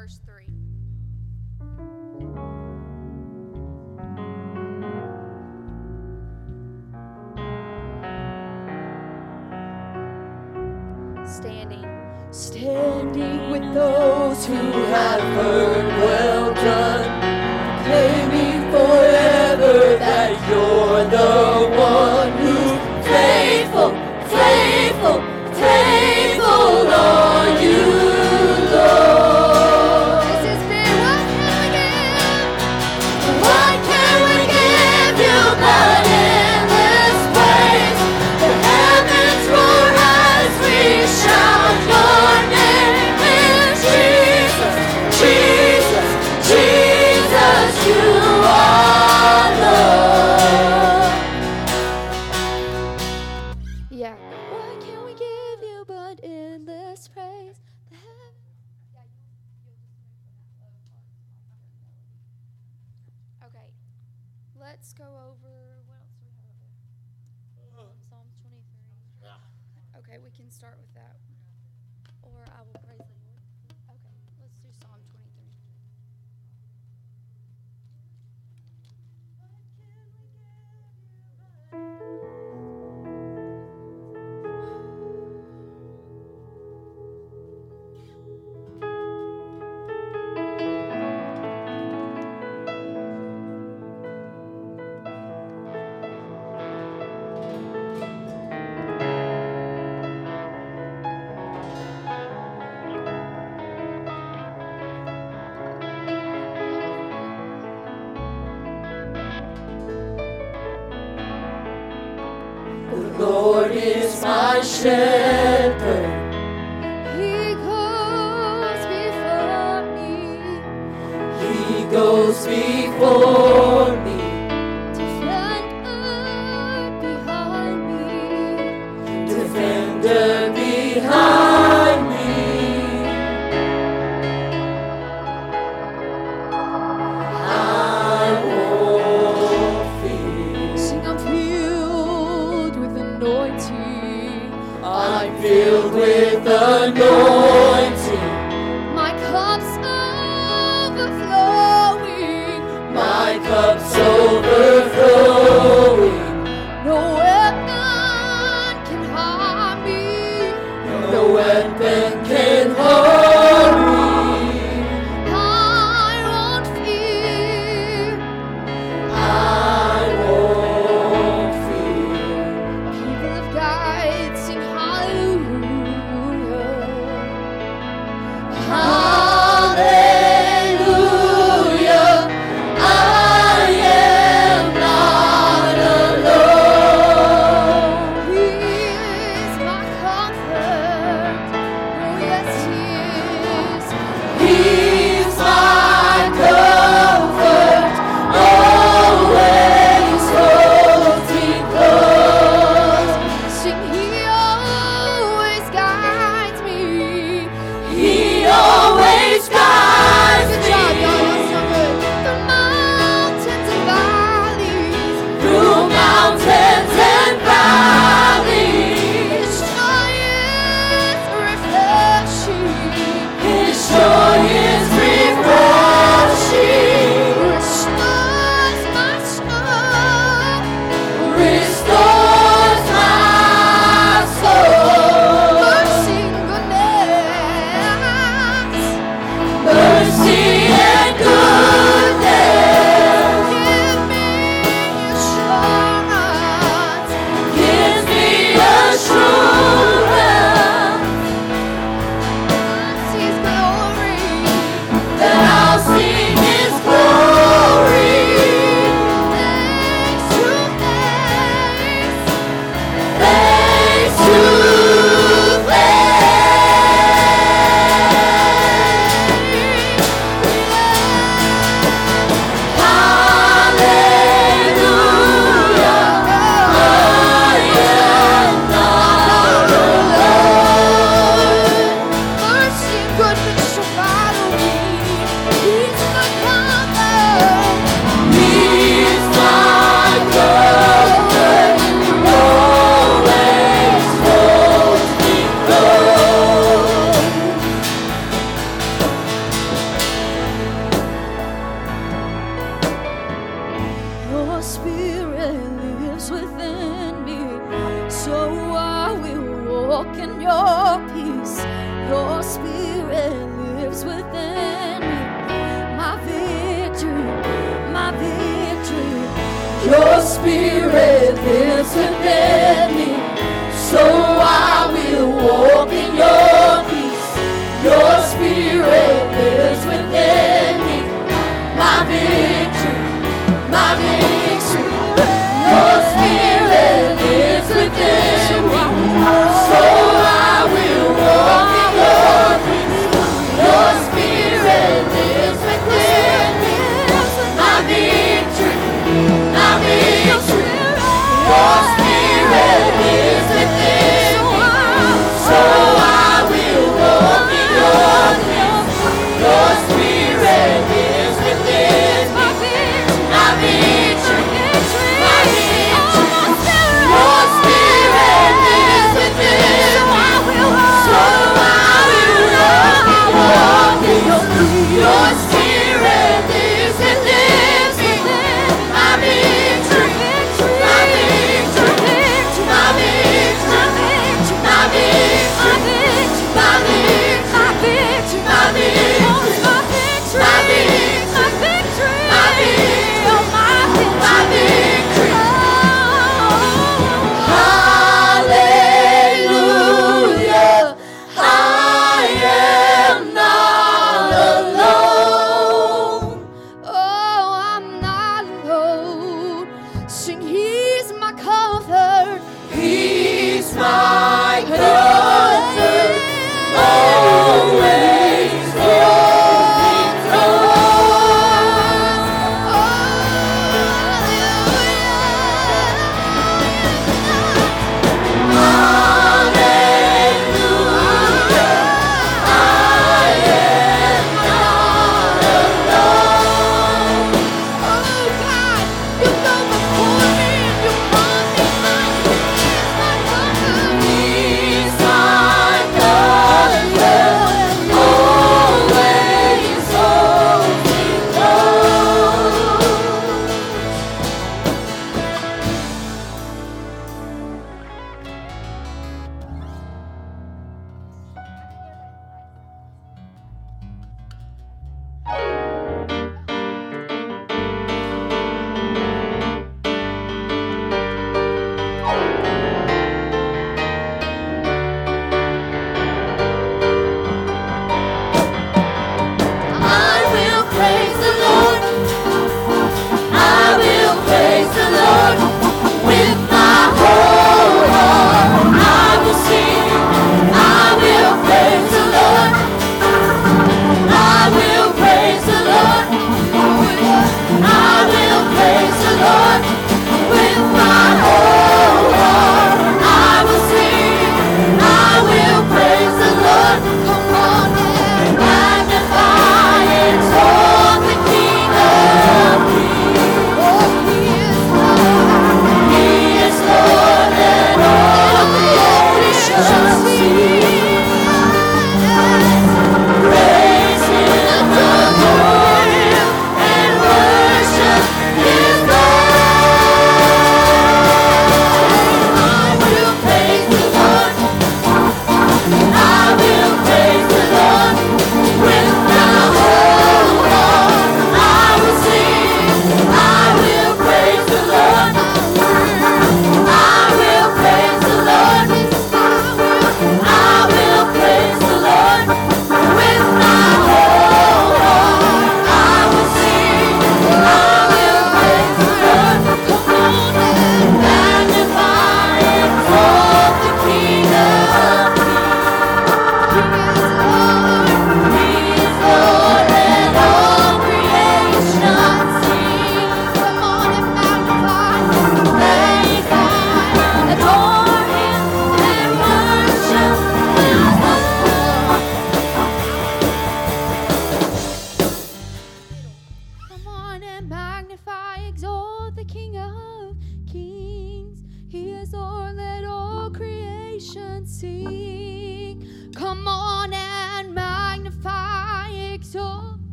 Verse three. Standing. Standing with those who have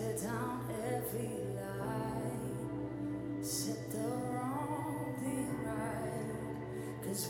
tear down every lie, set the wrong thing right. Cause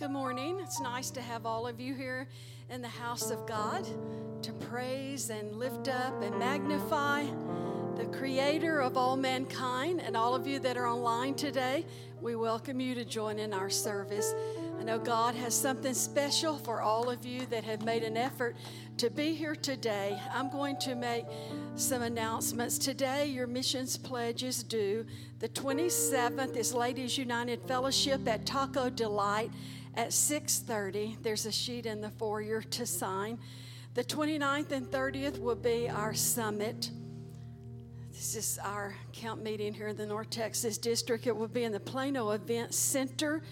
Good morning. It's nice to have all of you here in the house of God to praise and lift up and magnify the creator of all mankind and all of you that are online today. We welcome you to join in our service. I know God has something special for all of you that have made an effort to be here today. I'm going to make some announcements. Today, your missions pledge is due. The 27th is Ladies United Fellowship at Taco Delite at 6:30. There's a sheet in the foyer to sign. The 29th and 30th will be our summit. This is our count meeting here in the North Texas District. It will be in the Plano Event Center.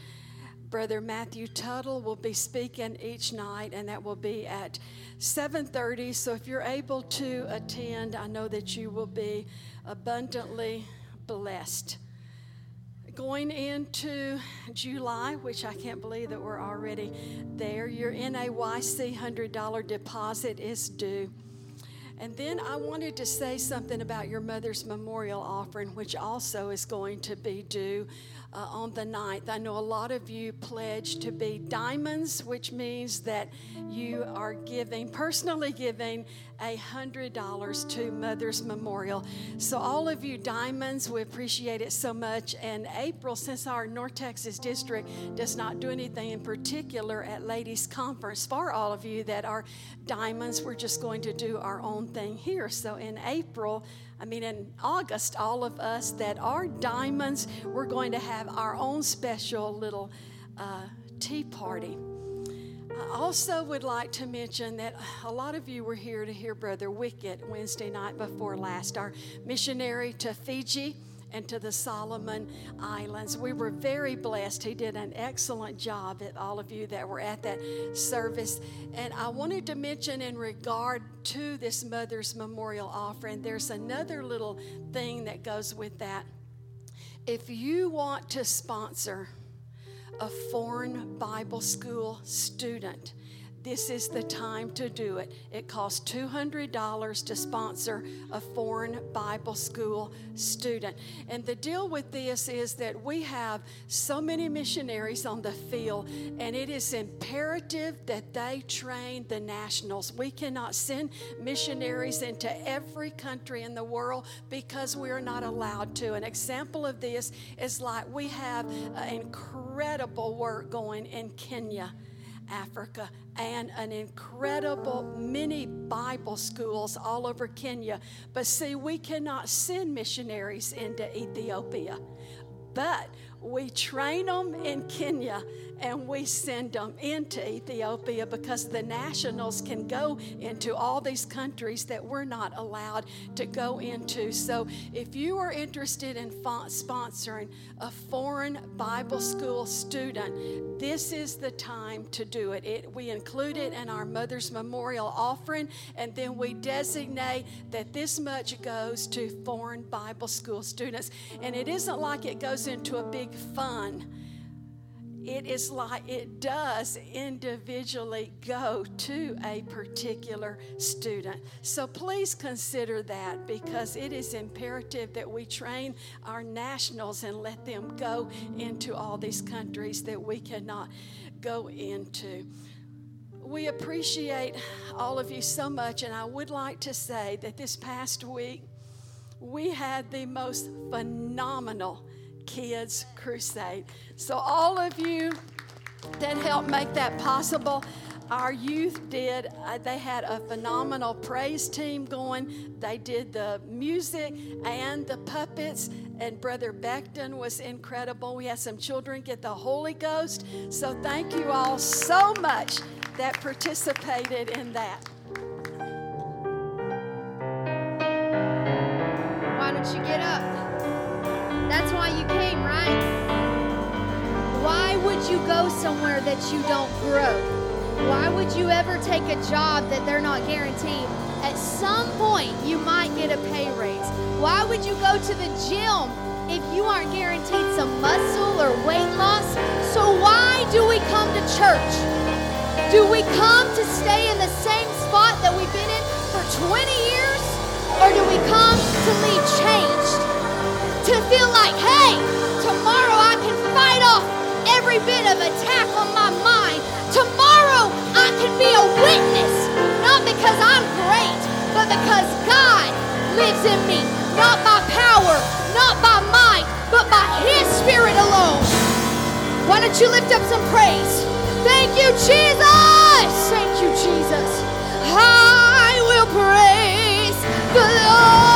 Brother Matthew Tuttle will be speaking each night, and that will be at 7:30. So if you're able to attend, I know that you will be abundantly blessed. Going into July, which I can't believe that we're already there, your NAYC $100 deposit is due. And then I wanted to say something about your mother's memorial offering, which also is going to be due uh, on the 9th. I know a lot of you pledged to be diamonds, which means that you are giving, personally giving, $100 to Mother's Memorial. So, all of you diamonds, we appreciate it so much. And April, since our North Texas district does not do anything in particular at Ladies' Conference, for all of you that are diamonds, we're just going to do our own thing here. So, in April, I mean, in August, all of us that are diamonds, we're going to have our own special little uh, tea party. I also would like to mention that a lot of you were here to hear Brother Wickett Wednesday night before last, our missionary to Fiji and to the Solomon Islands. We were very blessed. He did an excellent job at all of you that were at that service. And I wanted to mention, in regard to this Mother's Memorial offering, there's another little thing that goes with that. If you want to sponsor a foreign Bible school student, this is the time to do it. It costs $200 to sponsor a foreign Bible school student. And the deal with this is that we have so many missionaries on the field, and it is imperative that they train the nationals. We cannot send missionaries into every country in the world because we are not allowed to. An example of this is like we have incredible work going in Kenya. Africa and an incredible many Bible schools all over Kenya. But see, we cannot send missionaries into Ethiopia, but we train them in Kenya and we send them into Ethiopia because the nationals can go into all these countries that we're not allowed to go into. So if you are interested in sponsoring a foreign Bible school student, this is the time to do it. it we include it in our Mother's Memorial offering, and then we designate that this much goes to foreign Bible school students. And it isn't like it goes into a big fund it is like it does individually go to a particular student. So please consider that because it is imperative that we train our nationals and let them go into all these countries that we cannot go into. We appreciate all of you so much, and I would like to say that this past week we had the most phenomenal Kids Crusade. So, all of you that helped make that possible, our youth did. Uh, they had a phenomenal praise team going. They did the music and the puppets, and Brother Beckton was incredible. We had some children get the Holy Ghost. So, thank you all so much that participated in that. Why don't you get up? That's why you came, right? Why would you go somewhere that you don't grow? Why would you ever take a job that they're not guaranteed? At some point, you might get a pay raise. Why would you go to the gym if you aren't guaranteed some muscle or weight loss? So, why do we come to church? Do we come to stay in the same spot that we've been in for 20 years? Or do we come to leave changed? To feel like, hey, tomorrow I can fight off every bit of attack on my mind. Tomorrow I can be a witness, not because I'm great, but because God lives in me. Not by power, not by might, but by His Spirit alone. Why don't you lift up some praise? Thank you, Jesus. Thank you, Jesus. I will praise the Lord.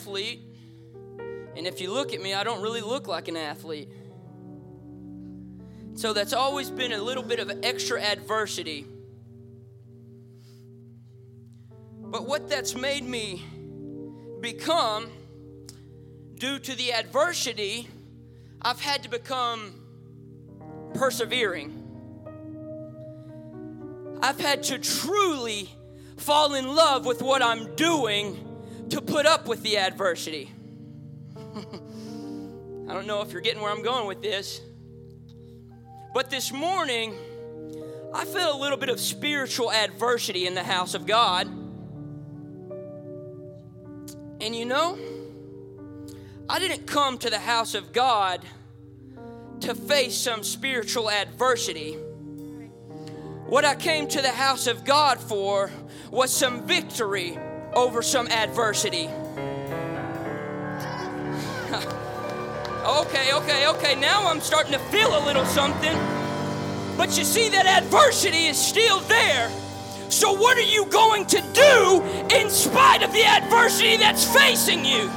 Athlete, and if you look at me, I don't really look like an athlete. So that's always been a little bit of extra adversity. But what that's made me become due to the adversity, I've had to become persevering. I've had to truly fall in love with what I'm doing to put up with the adversity. I don't know if you're getting where I'm going with this. But this morning, I felt a little bit of spiritual adversity in the house of God. And you know, I didn't come to the house of God to face some spiritual adversity. What I came to the house of God for was some victory over some adversity. okay, okay, okay, now I'm starting to feel a little something. But you see, that adversity is still there. So, what are you going to do in spite of the adversity that's facing you?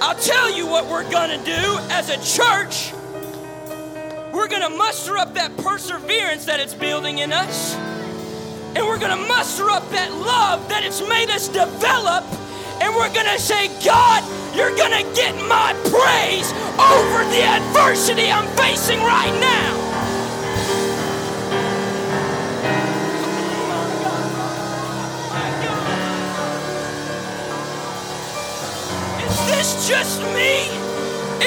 I'll tell you what we're gonna do as a church. We're gonna muster up that perseverance that it's building in us. And we're gonna muster up that love that it's made us develop. And we're gonna say, God, you're gonna get my praise over the adversity I'm facing right now. Is this just me?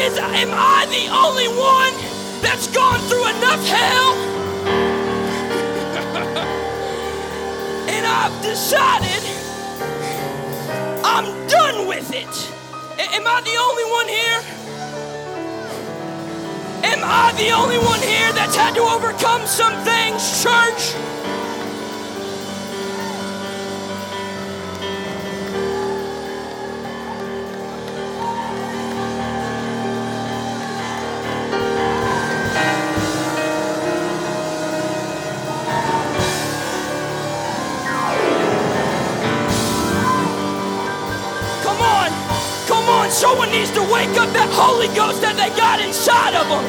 Is am I the only one that's gone through enough hell? I've decided I'm done with it. A- am I the only one here? Am I the only one here that's had to overcome some things, church? Holy Ghost that they got inside of them.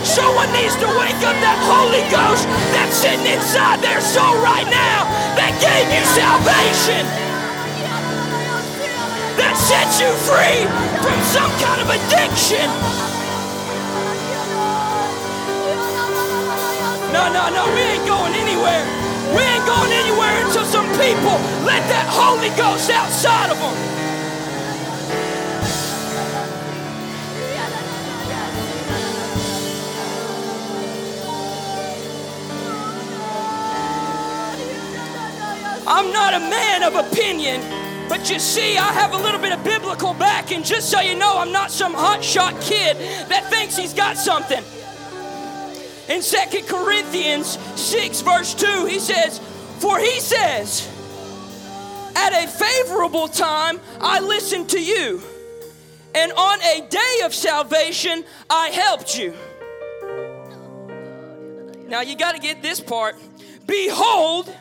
Someone needs to wake up that Holy Ghost that's sitting inside their soul right now that gave you salvation, that sets you free from some kind of addiction. No, no, no, we ain't going anywhere. We ain't going anywhere until some people let that Holy Ghost outside of them. I'm not a man of opinion, but you see, I have a little bit of biblical backing just so you know I'm not some hotshot kid that thinks he's got something. In 2 Corinthians 6, verse 2, he says, For he says, At a favorable time I listened to you, and on a day of salvation I helped you. Now you got to get this part. Behold,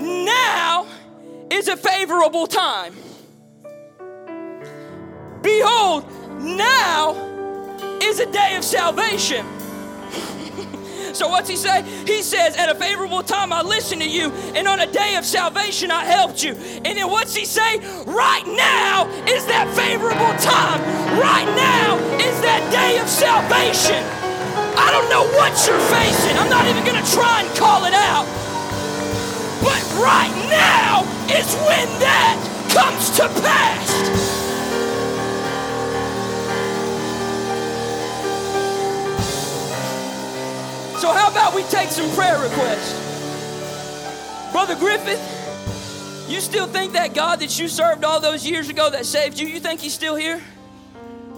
now is a favorable time. Behold, now is a day of salvation. so, what's he say? He says, At a favorable time I listened to you, and on a day of salvation I helped you. And then what's he say? Right now is that favorable time. Right now is that day of salvation. I don't know what you're facing. I'm not even going to try and call it out. But right now is when that comes to pass. So, how about we take some prayer requests? Brother Griffith, you still think that God that you served all those years ago that saved you, you think he's still here?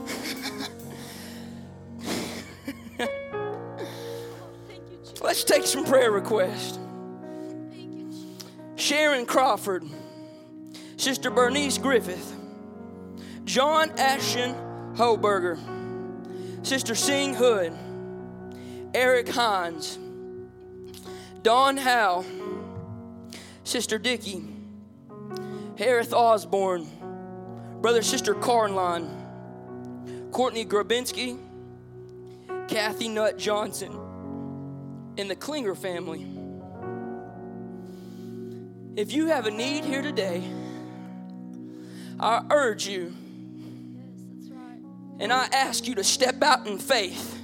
Let's take some prayer requests. Sharon Crawford, Sister Bernice Griffith, John Ashton Hoberger, Sister Sing Hood, Eric Hines, Don Howe, Sister Dickey, Harith Osborne, Brother Sister Carline, Courtney Grabinski, Kathy Nutt Johnson, and the Klinger family. If you have a need here today, I urge you and I ask you to step out in faith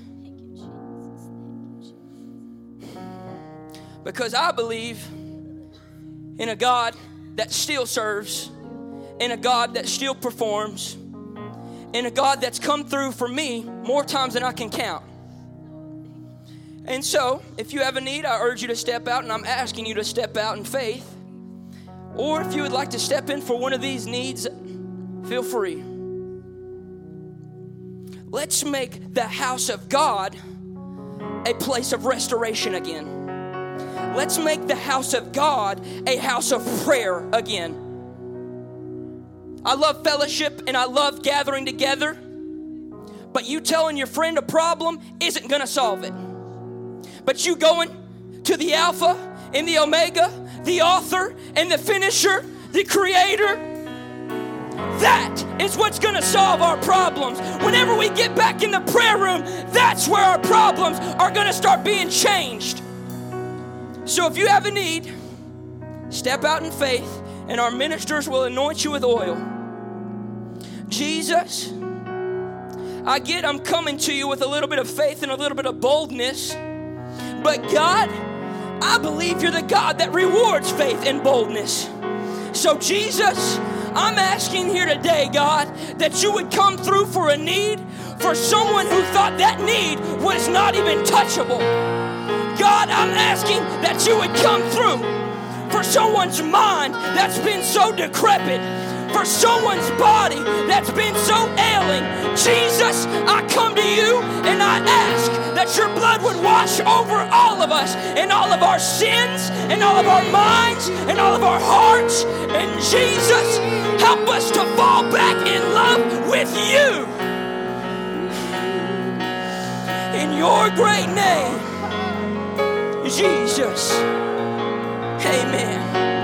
because I believe in a God that still serves, in a God that still performs, in a God that's come through for me more times than I can count. And so, if you have a need, I urge you to step out, and I'm asking you to step out in faith. Or if you would like to step in for one of these needs, feel free. Let's make the house of God a place of restoration again. Let's make the house of God a house of prayer again. I love fellowship and I love gathering together, but you telling your friend a problem isn't to solve it. But you going to the Alpha and the Omega, the author and the finisher, the creator, that is what's going to solve our problems. Whenever we get back in the prayer room, that's where our problems are going to start being changed. So if you have a need, step out in faith, and our ministers will anoint you with oil. Jesus, I get I'm coming to you with a little bit of faith and a little bit of boldness, but God, I believe you're the God that rewards faith and boldness. So, Jesus, I'm asking here today, God, that you would come through for a need for someone who thought that need was not even touchable. God, I'm asking that you would come through for someone's mind that's been so decrepit, for someone's body that's been so ailing. Jesus, I come to you and I ask that your blood would wash over all of us and all of our sins and all of our minds and all of our hearts. And Jesus, help us to fall back in love with you. In your great name. Jesus. Amen.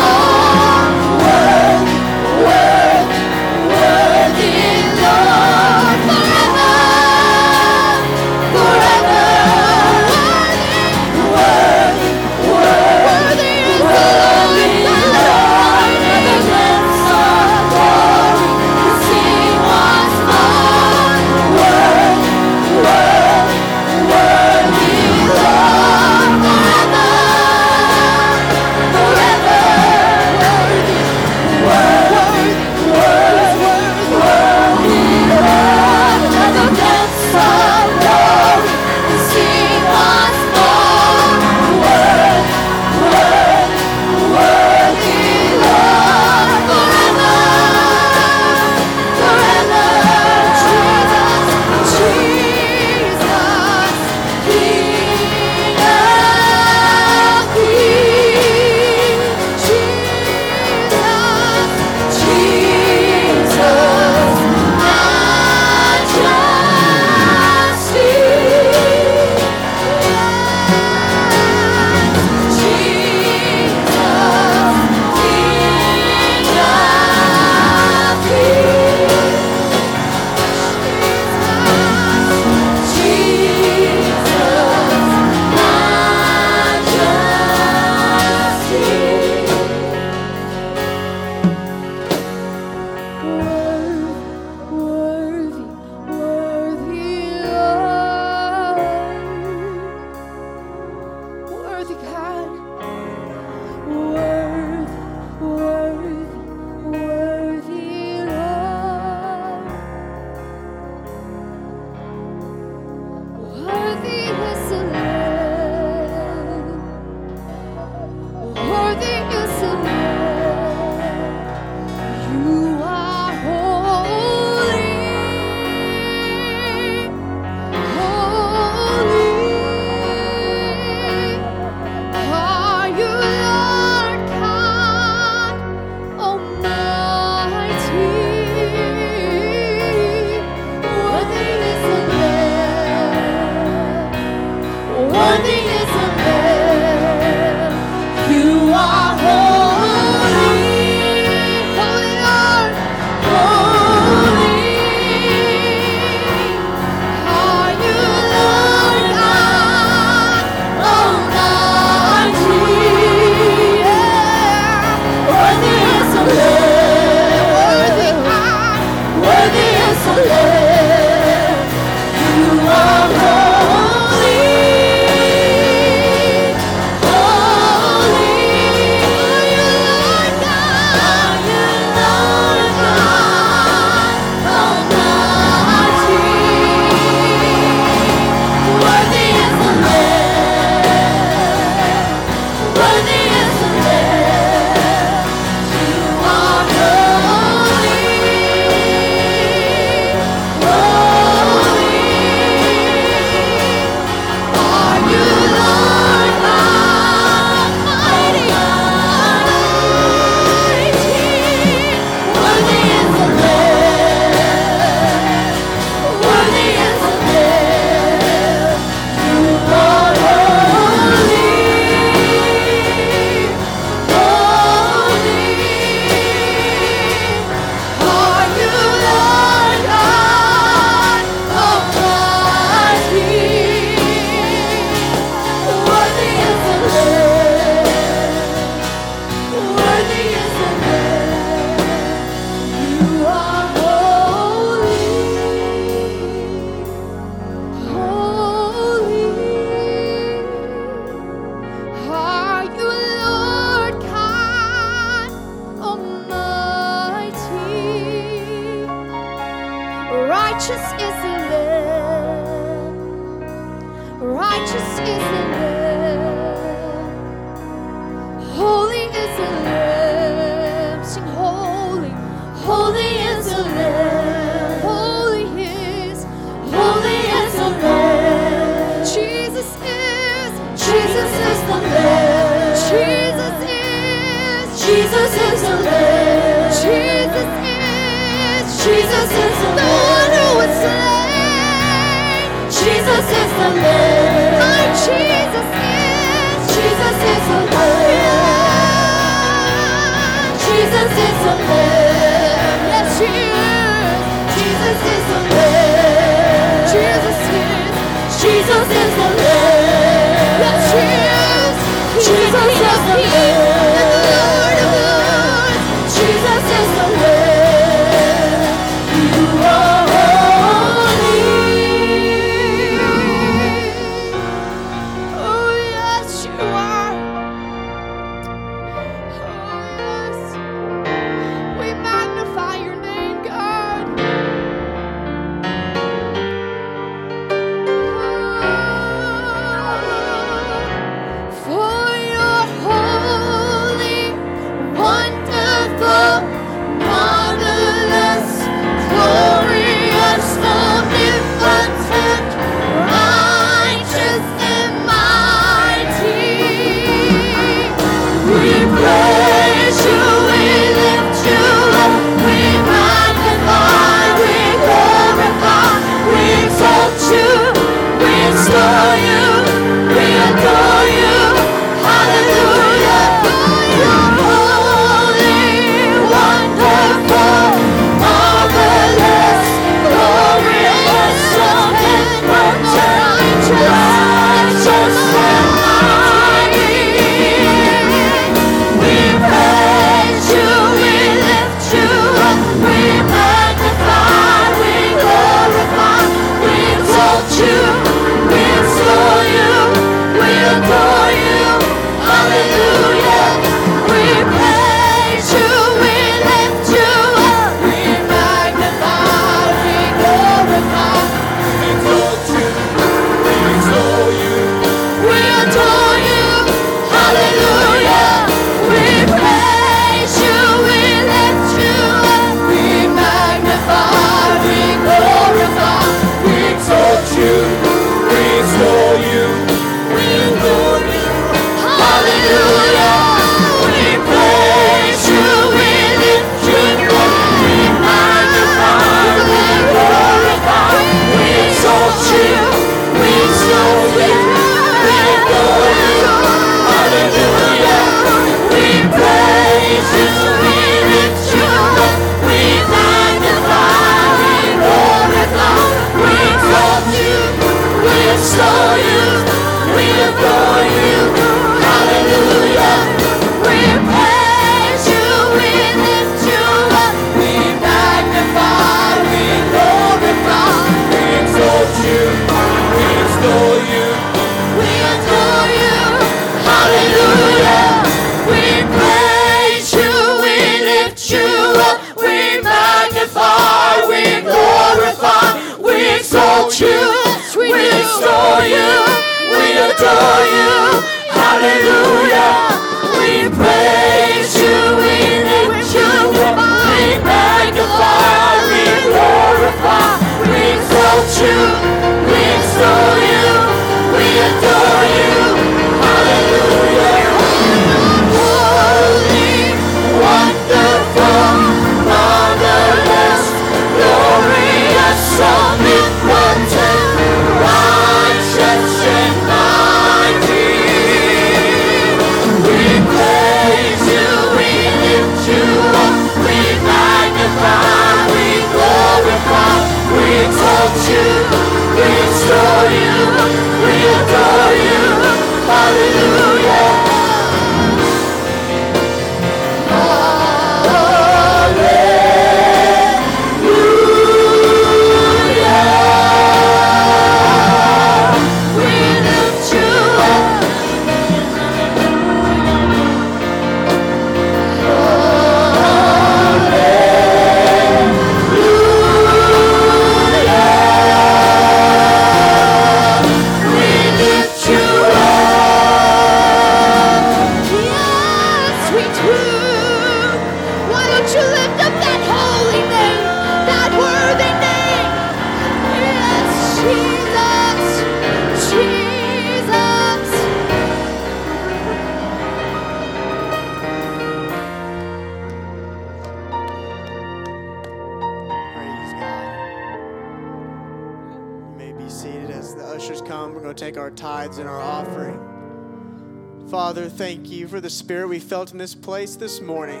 In this place this morning.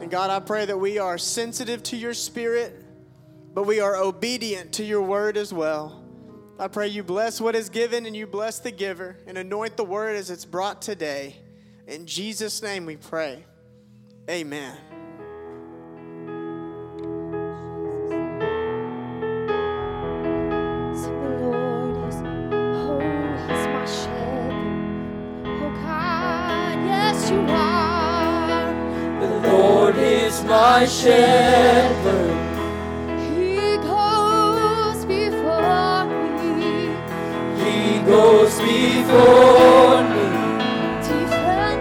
And God, I pray that we are sensitive to your spirit, but we are obedient to your word as well. I pray you bless what is given and you bless the giver and anoint the word as it's brought today. In Jesus' name we pray. Amen. my shepherd. He goes before me. He goes before me. Defender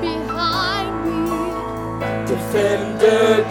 behind me. Defender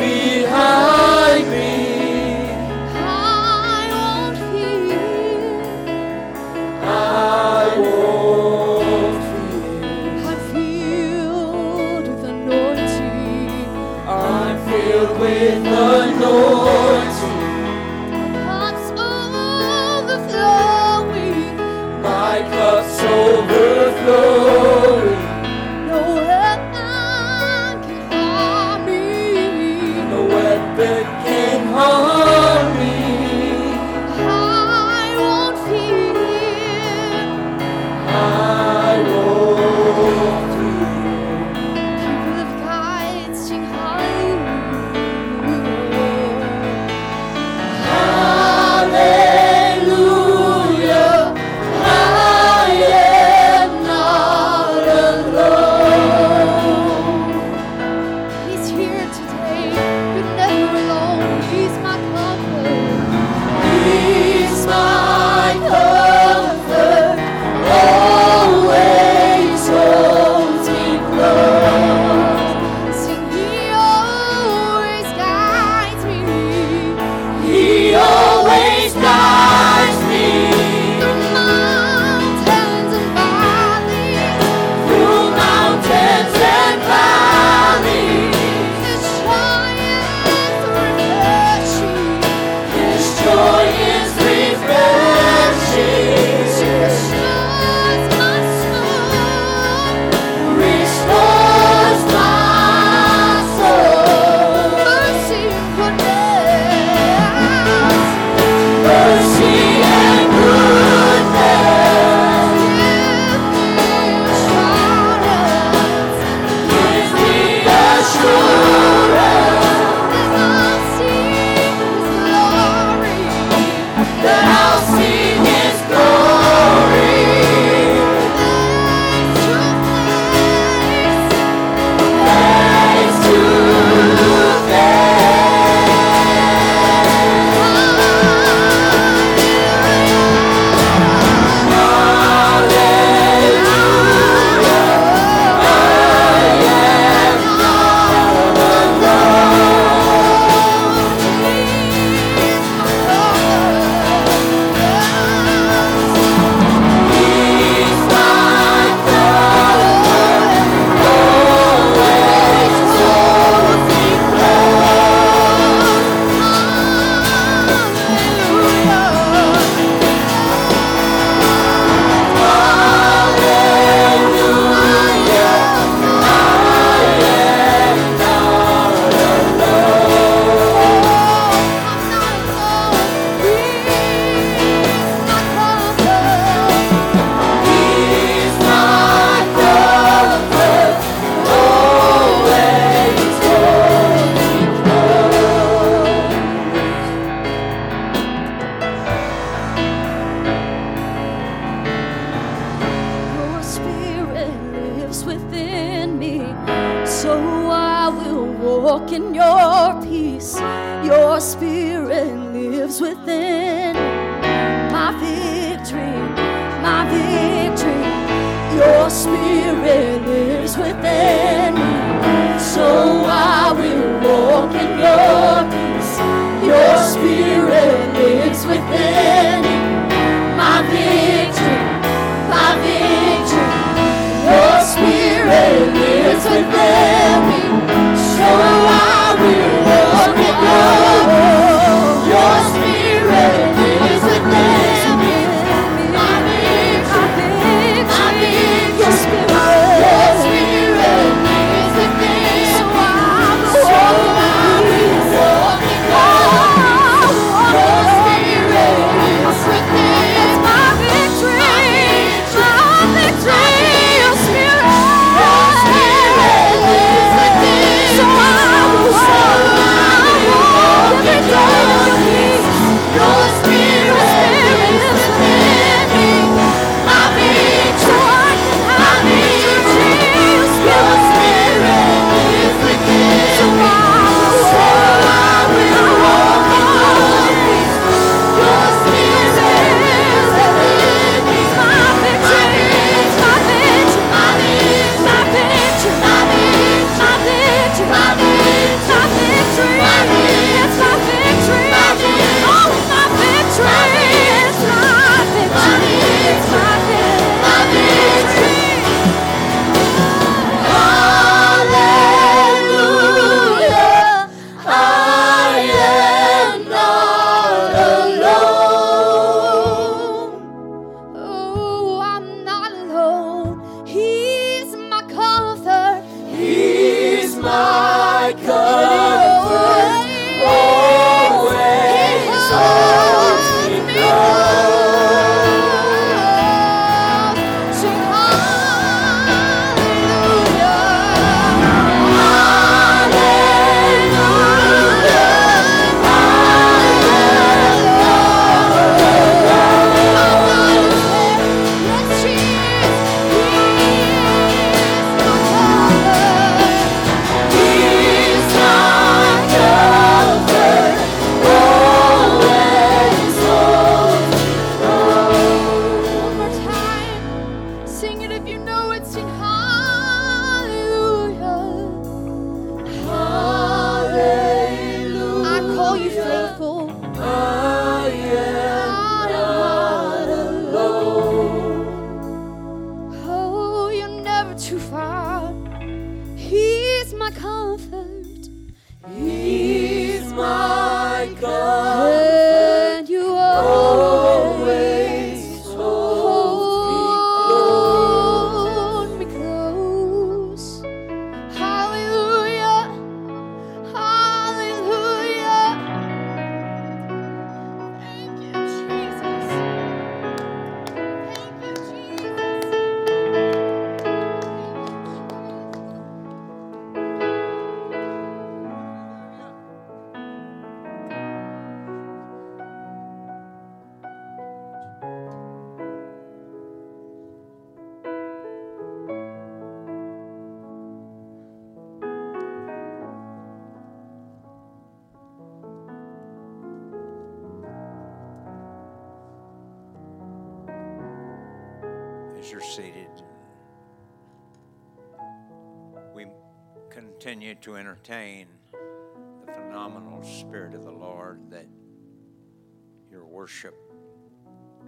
worship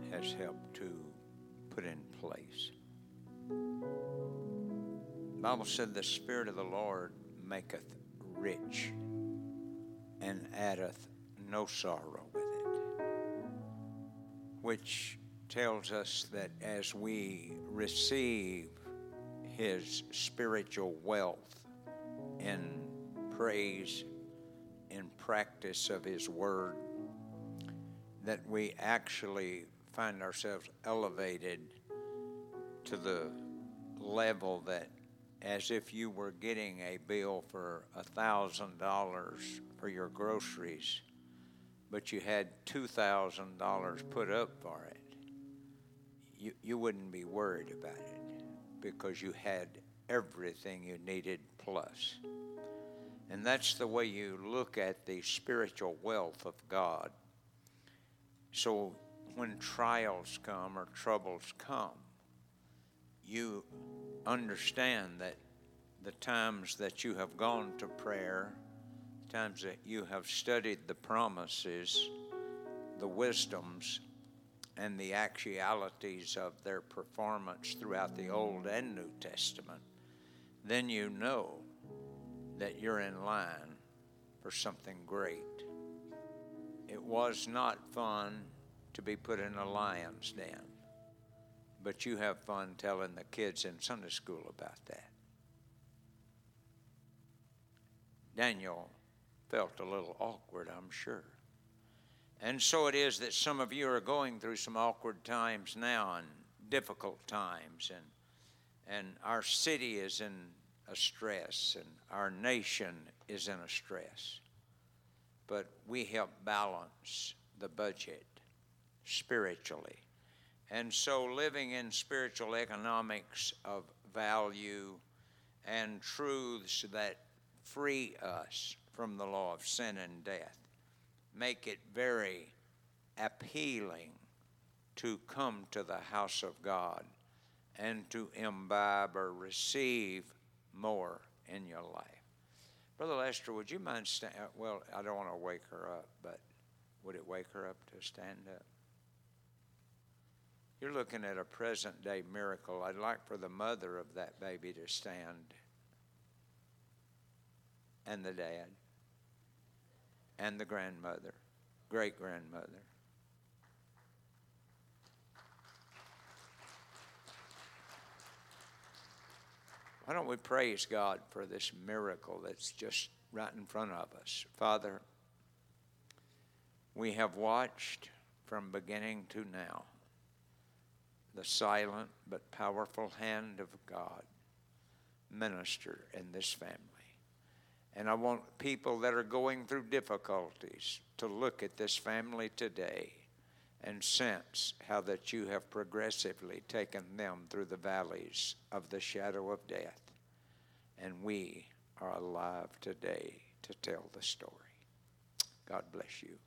has helped to put in place. The Bible said, The Spirit of the Lord maketh rich and addeth no sorrow with it which tells us that as we receive his spiritual wealth in praise, in practice of his word, that we actually find ourselves elevated to the level that as if you were getting a bill for a thousand dollars for your groceries but you had $2,000 put up for it, you, you wouldn't be worried about it because you had everything you needed plus. And that's the way you look at the spiritual wealth of God. So when trials come or troubles come, you understand that the times that you have gone to prayer, times that you have studied the promises, the wisdoms, and the actualities of their performance throughout the Old and New Testament, then you know that you're in line for something great. It was not fun to be put in a lion's den, but you have fun telling the kids in Sunday school about that. Daniel felt a little awkward, I'm sure. And so it is that some of you are going through some awkward times now and difficult times, and, and our city is in a stress, and our nation is in a stress. But we help balance the budget spiritually. And so, living in spiritual economics of value and truths that free us from the law of sin and death make it very appealing to come to the house of God and to imbibe or receive more in your life. Brother Lester, would you mind stand? Uh, well, I don't want to wake her up, but would it wake her up to stand up? You're looking at a present day miracle. I'd like for the mother of that baby to stand, and the dad, and the grandmother, great grandmother. Why don't we praise God for this miracle that's just right in front of us? Father, we have watched from beginning to now the silent but powerful hand of God minister in this family. And I want people that are going through difficulties to look at this family today and sense how that you have progressively taken them through the valleys of the shadow of death. And we are alive today to tell the story. God bless you.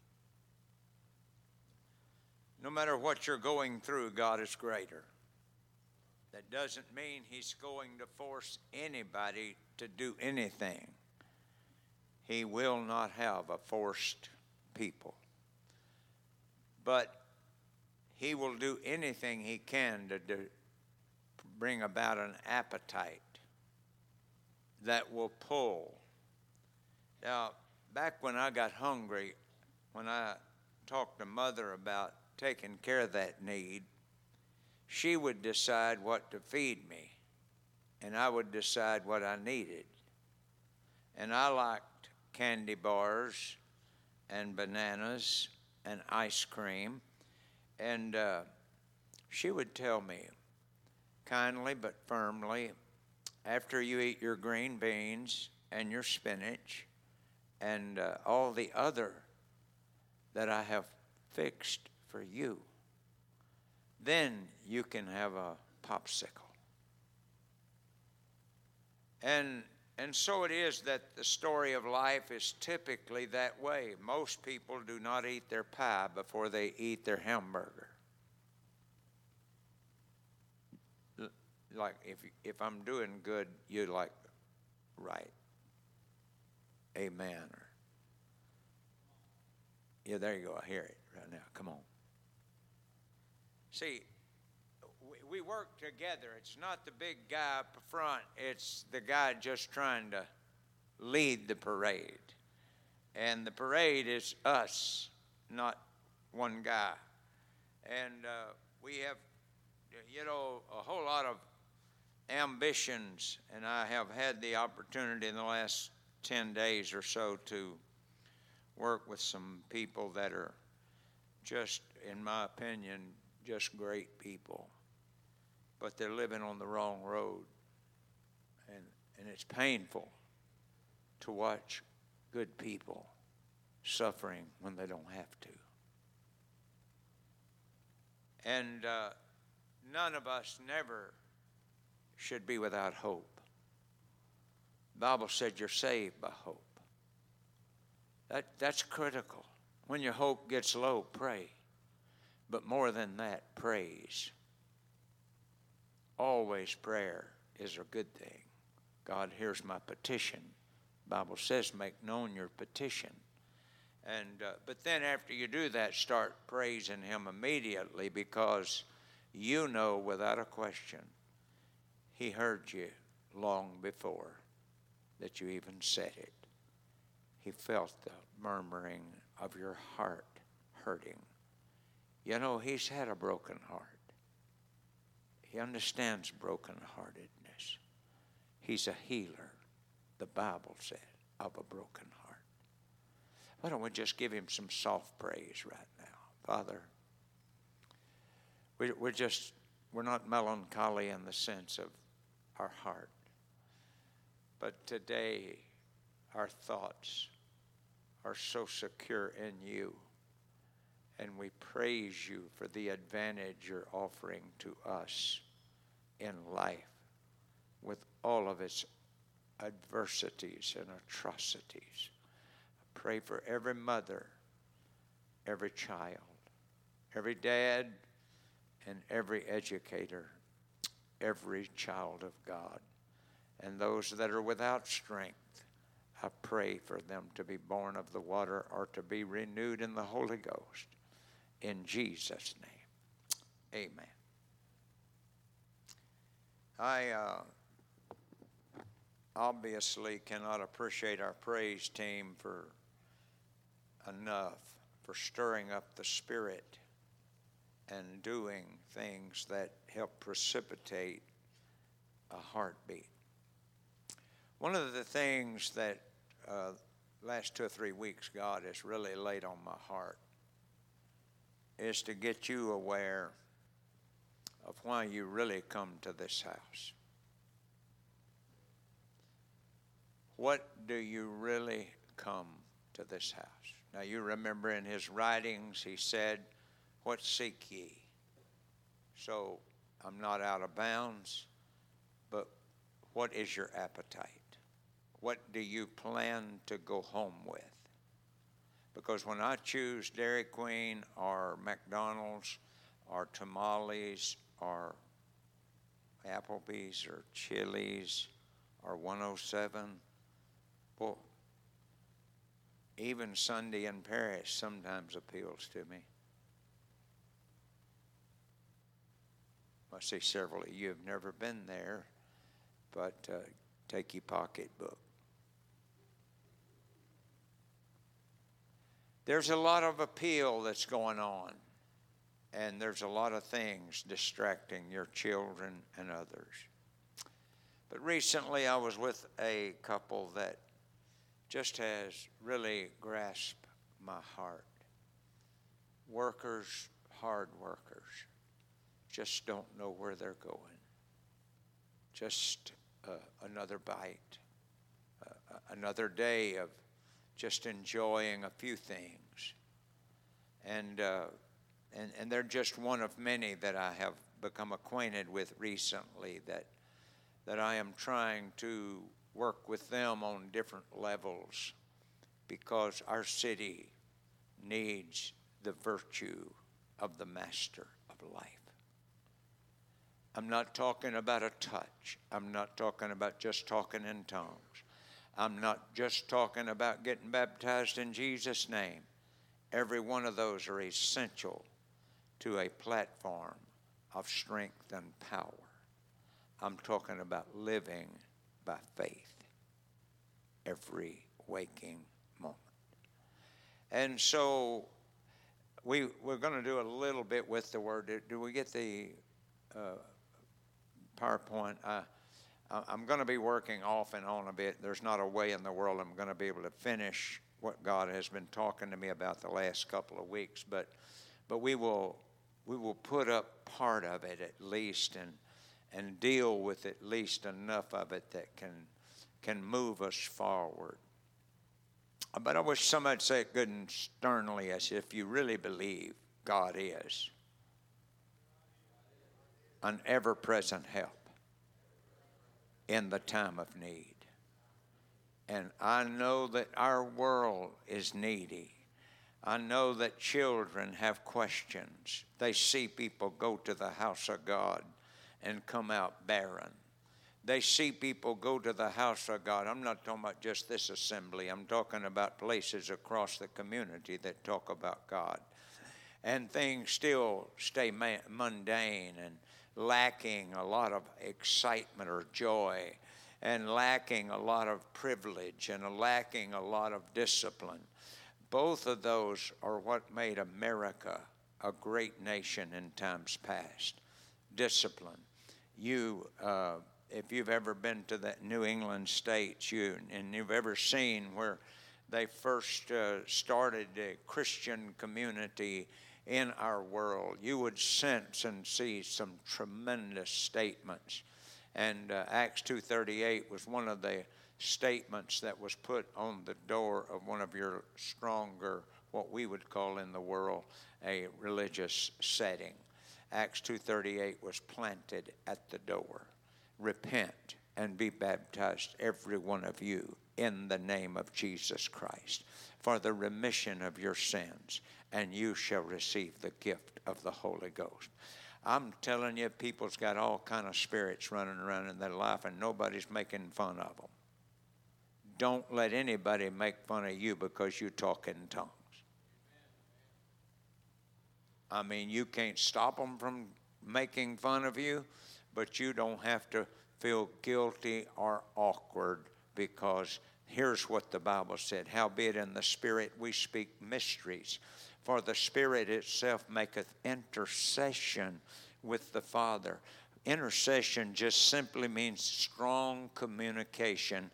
No matter what you're going through, God is greater. That doesn't mean He's going to force anybody to do anything. He will not have a forced people. But He will do anything He can to do, bring about an appetite that will pull. Now, back when I got hungry, when I talked to Mother about taking care of that need, she would decide what to feed me, and I would decide what I needed. And I liked candy bars and bananas and ice cream, and uh, she would tell me kindly but firmly after you eat your green beans and your spinach and uh, all the other that I have fixed for you, then you can have a popsicle. And and so it is that the story of life is typically that way. Most people do not eat their pie before they eat their hamburger. Like if if I'm doing good, you like right. Amen. Or, yeah, there you go. I hear it right now. Come on. See, we, work together. It's not the big guy up front, it's the guy just trying to lead the parade. And the parade is us, not one guy. And uh, we have, you know, a whole lot of ambitions, and I have had the opportunity in the last 10 days or so to work with some people that are just, in my opinion, just great people. But they're living on the wrong road. And, and it's painful to watch good people suffering when they don't have to. And uh, none of us never should be without hope. The Bible said you're saved by hope. That, that's critical. When your hope gets low, pray. But more than that, praise. Always prayer is a good thing. God hears my petition. Bible says make known your petition. And uh, but then after you do that, start praising Him immediately because you know without a question He heard you long before that you even said it. He felt the murmuring of your heart hurting. You know, He's had a broken heart. He understands brokenheartedness. He's a healer, the Bible said, of a broken heart. Why don't we just give him some soft praise right now? Father, we, we're just, we're not melancholy in the sense of our heart. But today, our thoughts are so secure in you. And we praise you for the advantage you're offering to us in life with all of its adversities and atrocities. I pray for every mother, every child, every dad, and every educator, every child of God, and those that are without strength. I pray for them to be born of the water or to be renewed in the Holy Ghost. In Jesus' name, amen. I uh, obviously cannot appreciate our praise team for enough for stirring up the spirit and doing things that help precipitate a heartbeat. One of the things that uh, last two or three weeks God has really laid on my heart is to get you aware of why you really come to this house. What do you really come to this house? Now, you remember in his writings, he said, What seek ye? So, I'm not out of bounds, but what is your appetite? What do you plan to go home with? Because when I choose Dairy Queen or McDonald's or tamales or Applebee's or Chili's or 107, well, even Sunday in Paris sometimes appeals to me. I see several of you have never been there, but uh, take your pocketbook. There's a lot of appeal that's going on, and there's a lot of things distracting your children and others. But recently I was with a couple that just has really grasped my heart. Workers, hard workers, just don't know where they're going. Just uh, another bite, uh, another day of just enjoying a few things. And, uh, and, and they're just one of many that I have become acquainted with recently that, that I am trying to work with them on different levels because our city needs the virtue of the master of life. I'm not talking about a touch. I'm not talking about just talking in tongues. I'm not just talking about getting baptized in Jesus' name. Every one of those are essential to a platform of strength and power. I'm talking about living by faith every waking moment. And so we, we're going to do a little bit with the word. Do- we get the uh, PowerPoint? Uh, I'm going to be working off and on a bit. There's not a way in the world I'm going to be able to finish what God has been talking to me about the last couple of weeks, but but we will we will put up part of it at least and and deal with at least enough of it that can can move us forward. But I wish somebody'd say it good and sternly as if you really believe God is an ever present help in the time of need. And I know that our world is needy. I know that children have questions. They see people go to the house of God and come out barren. They see people go to the house of God. I'm not talking about just this assembly, I'm talking about places across the community that talk about God. And things still stay mundane and lacking a lot of excitement or joy, and lacking a lot of privilege, and lacking a lot of discipline. Both of those are what made America a great nation in times past. Discipline. You, uh, if you've ever been to the New England states, you and you've ever seen where they first uh, started a Christian community in our world, you would sense and see some tremendous statements. And uh, Acts 2:38 was one of the statements that was put on the door of one of your stronger, what we would call in the world, a religious setting. Acts 2:38 was planted at the door. Repent and be baptized, every one of you, in the name of Jesus Christ, for the remission of your sins, and you shall receive the gift of the Holy Ghost. I'm telling you, people's got all kind of spirits running around in their life, and nobody's making fun of them. Don't let anybody make fun of you because you talk in tongues. I mean, you can't stop them from making fun of you, but you don't have to feel guilty or awkward because here's what the Bible said Howbeit in the Spirit we speak mysteries, for the Spirit itself maketh intercession with the Father. intercession just simply means strong communication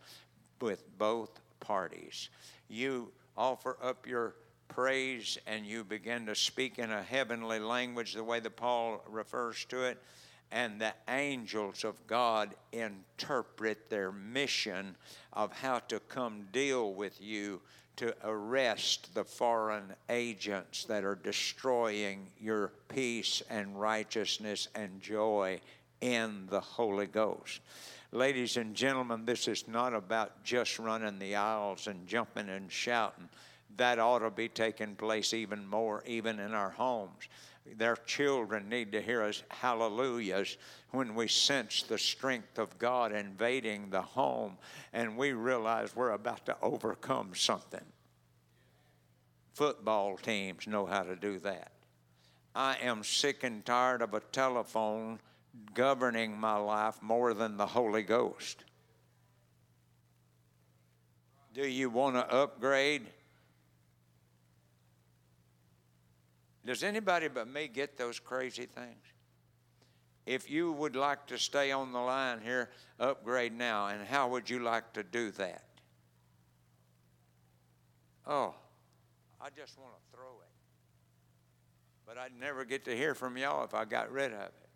with both parties. You offer up your praise and you begin to speak in a heavenly language, the way that Paul refers to it, and the angels of God interpret their mission of how to come deal with you to arrest the foreign agents that are destroying your peace and righteousness and joy in the Holy Ghost. Ladies and gentlemen, this is not about just running the aisles and jumping and shouting. That ought to be taking place even more, even in our homes. Their children need to hear us hallelujahs when we sense the strength of God invading the home and we realize we're about to overcome something. Football teams know how to do that. I am sick and tired of a telephone governing my life more than the Holy Ghost. Do you want to upgrade? Does anybody but me get those crazy things? If you would like to stay on the line here, upgrade now. And how would you like to do that? Oh, I just want to throw it. But I'd never get to hear from y'all if I got rid of it.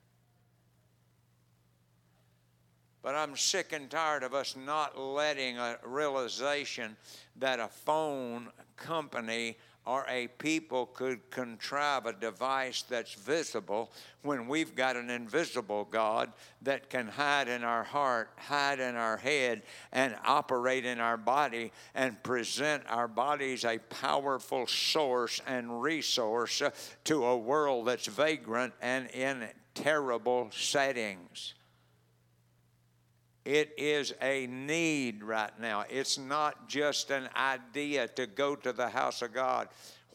But I'm sick and tired of us not letting a realization that a phone company or a people could contrive a device that's visible when we've got an invisible God that can hide in our heart, hide in our head, and operate in our body and present our bodies a powerful source and resource to a world that's vagrant and in terrible settings. It is a need right now. It's not just an idea to go to the house of God.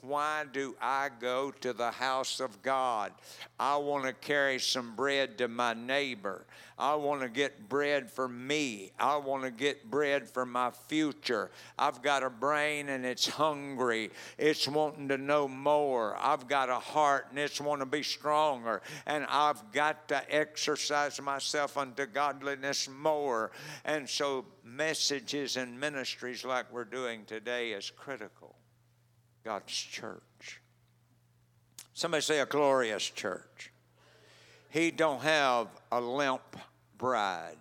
Why do I go to the house of God? I want to carry some bread to my neighbor. I want to get bread for me. I want to get bread for my future. I've got a brain and it's hungry. It's wanting to know more. I've got a heart and it's wanting to be stronger. And I've got to exercise myself unto godliness more. And so, messages and ministries like we're doing today is critical. God's church. Somebody say a glorious church. He don't have a limp bride.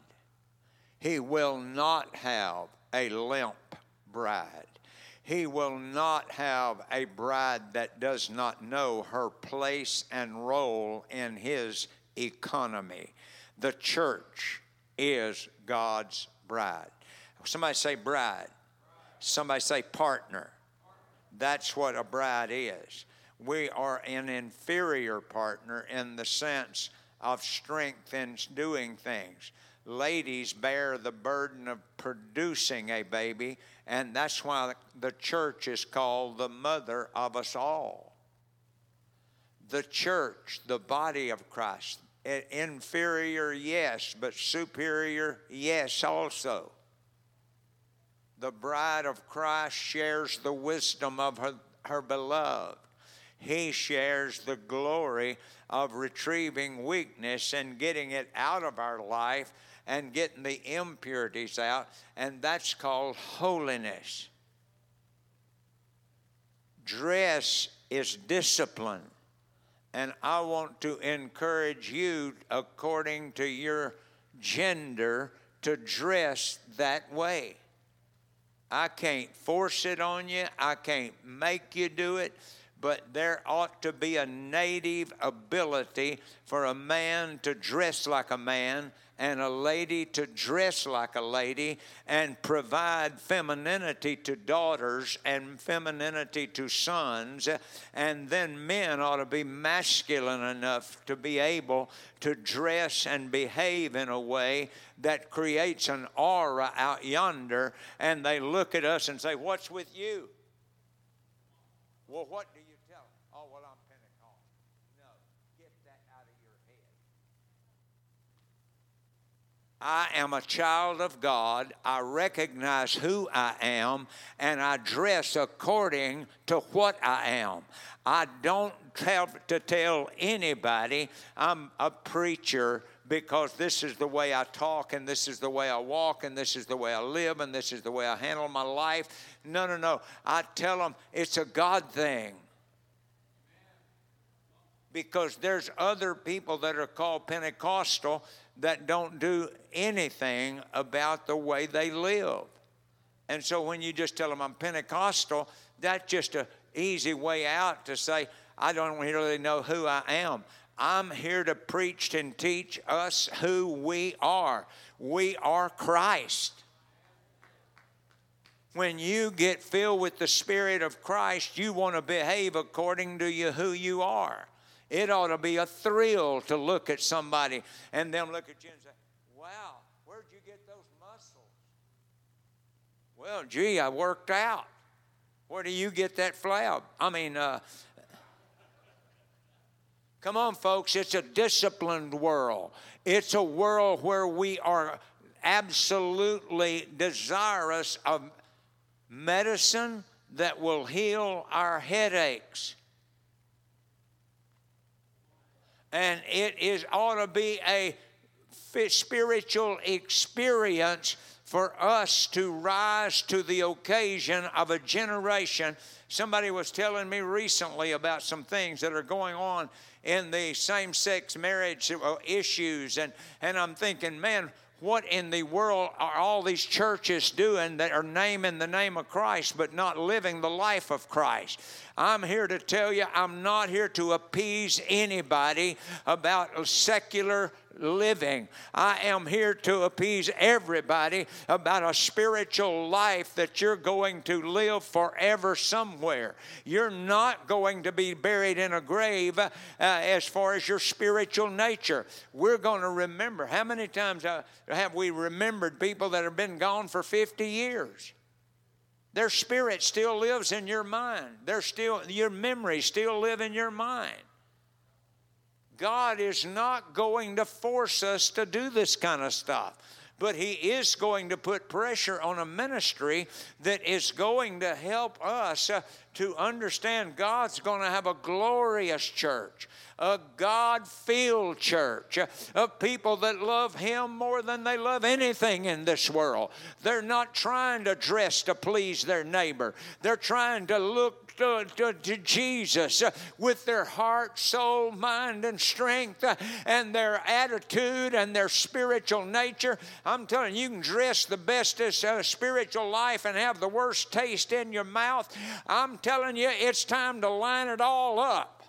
He will not have a limp bride. He will not have a bride that does not know her place and role in his economy. The church is God's bride. Somebody say bride. Somebody say partner. That's what a bride is. We are an inferior partner in the sense of strength in doing things. Ladies bear the burden of producing a baby, and that's why the church is called the mother of us all. The church, the body of Christ, inferior, yes, but superior, yes, also. The bride of Christ shares the wisdom of her, her beloved. He shares the glory of retrieving weakness and getting it out of our life and getting the impurities out, and that's called holiness. Dress is discipline, and I want to encourage you, according to your gender, to dress that way. I can't force it on you, I can't make you do it, but there ought to be a native ability for a man to dress like a man and a lady to dress like a lady and provide femininity to daughters and femininity to sons. And then men ought to be masculine enough to be able to dress and behave in a way that creates an aura out yonder. And they look at us and say, What's with you? Well, what do you tell them? Oh, well, I'm Pentecostal. No, get that out of your head. I am a child of God. I recognize who I am, and I dress according to what I am. I don't have to tell anybody I'm a preacher because this is the way I talk and this is the way I walk and this is the way I live and this is the way I handle my life. No, no, no. I tell them it's a God thing. Because there's other people that are called Pentecostal that don't do anything about the way they live. And so when you just tell them I'm Pentecostal, that's just an easy way out to say, I don't really know who I am. I'm here to preach and teach us who we are. We are Christ. When you get filled with the Spirit of Christ, you want to behave according to you who you are. It ought to be a thrill to look at somebody and them look at you and say, Wow, where'd you get those muscles? Well, gee, I worked out. Where do you get that flab? I mean, uh, come on, folks, it's a disciplined world. It's a world where we are absolutely desirous of medicine that will heal our headaches. And it is ought to be a spiritual experience for us to rise to the occasion of a generation. Somebody was telling me recently about some things that are going on in the same sex marriage uh, issues, and, and I'm thinking, man, what in the world are all these churches doing that are naming the name of Christ but not living the life of Christ? I'm here to tell you, I'm not here to appease anybody about secular living. I am here to appease everybody about a spiritual life that you're going to live forever somewhere. You're not going to be buried in a grave uh, as far as your spiritual nature. We're going to remember. How many times uh, have we remembered people that have been gone for 50 years? Their spirit still lives in your mind. They're still your memories still live in your mind. God is not going to force us to do this kind of stuff. But He is going to put pressure on a ministry that is going to help us uh, to understand God's going to have a glorious church, a God filled church uh, of people that love Him more than they love anything in this world. They're not trying to dress to please their neighbor, they're trying to look to, to, to, Jesus uh, with their heart, soul, mind, and strength, uh, and their attitude and their spiritual nature. I'm telling you, you can dress the bestest uh, spiritual life and have the worst taste in your mouth. I'm telling you, it's time to line it all up.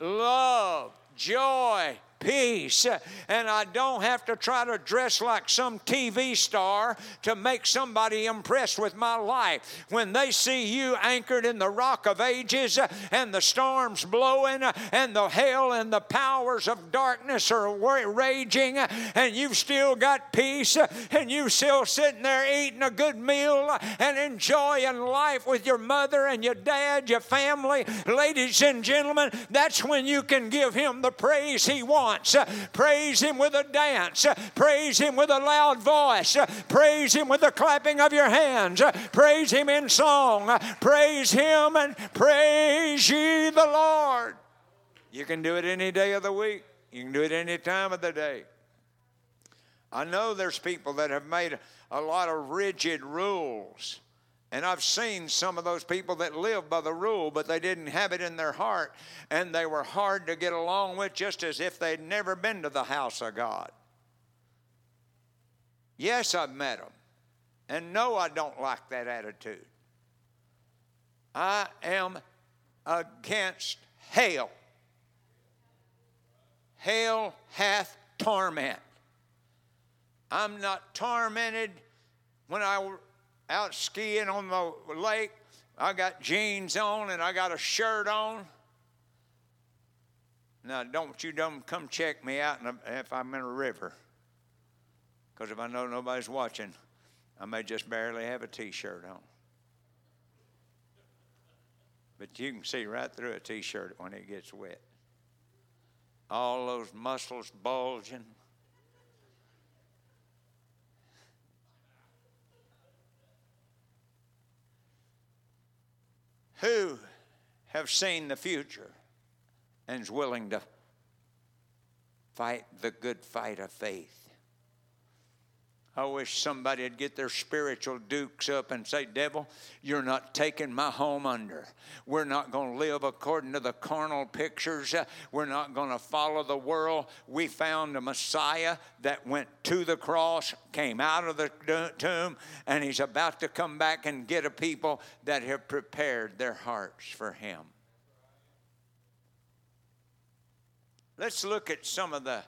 Love, joy, peace. And I don't have to try to dress like some TV star to make somebody impressed with my life. When they see you anchored in the rock of ages and the storms blowing and the hell and the powers of darkness are raging and you've still got peace and you still sitting there eating a good meal and enjoying life with your mother and your dad, your family, ladies and gentlemen, that's when you can give him the praise he wants. Praise Him with a dance. Praise Him with a loud voice. Praise Him with the clapping of your hands. Praise Him in song. Praise Him and praise ye the Lord. You can do it any day of the week, you can do it any time of the day. I know there's people that have made a lot of rigid rules and I've seen some of those people that live by the rule, but they didn't have it in their heart, and they were hard to get along with, just as if they'd never been to the house of God. Yes, I've met them. And no, I don't like that attitude. I am against hell. Hell hath torment. I'm not tormented when I out skiing on the lake. I got jeans on and I got a shirt on. Now, don't you don't come check me out if I'm in a river. Because if I know nobody's watching, I may just barely have a t shirt on. But you can see right through a t shirt when it gets wet. All those muscles bulging. Who have seen the future and is willing to fight the good fight of faith. I wish somebody would get their spiritual dukes up and say, Devil, you're not taking my home under. We're not going to live according to the carnal pictures. We're not going to follow the world. We found a Messiah that went to the cross, came out of the tomb, and he's about to come back and get a people that have prepared their hearts for him. Let's look at some of the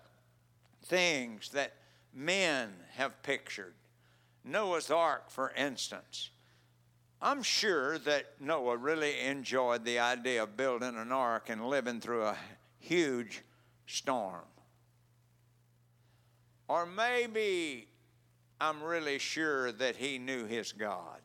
things that men have pictured. Noah's Ark, for instance. I'm sure that Noah really enjoyed the idea of building an ark and living through a huge storm. Or maybe I'm really sure that he knew his God.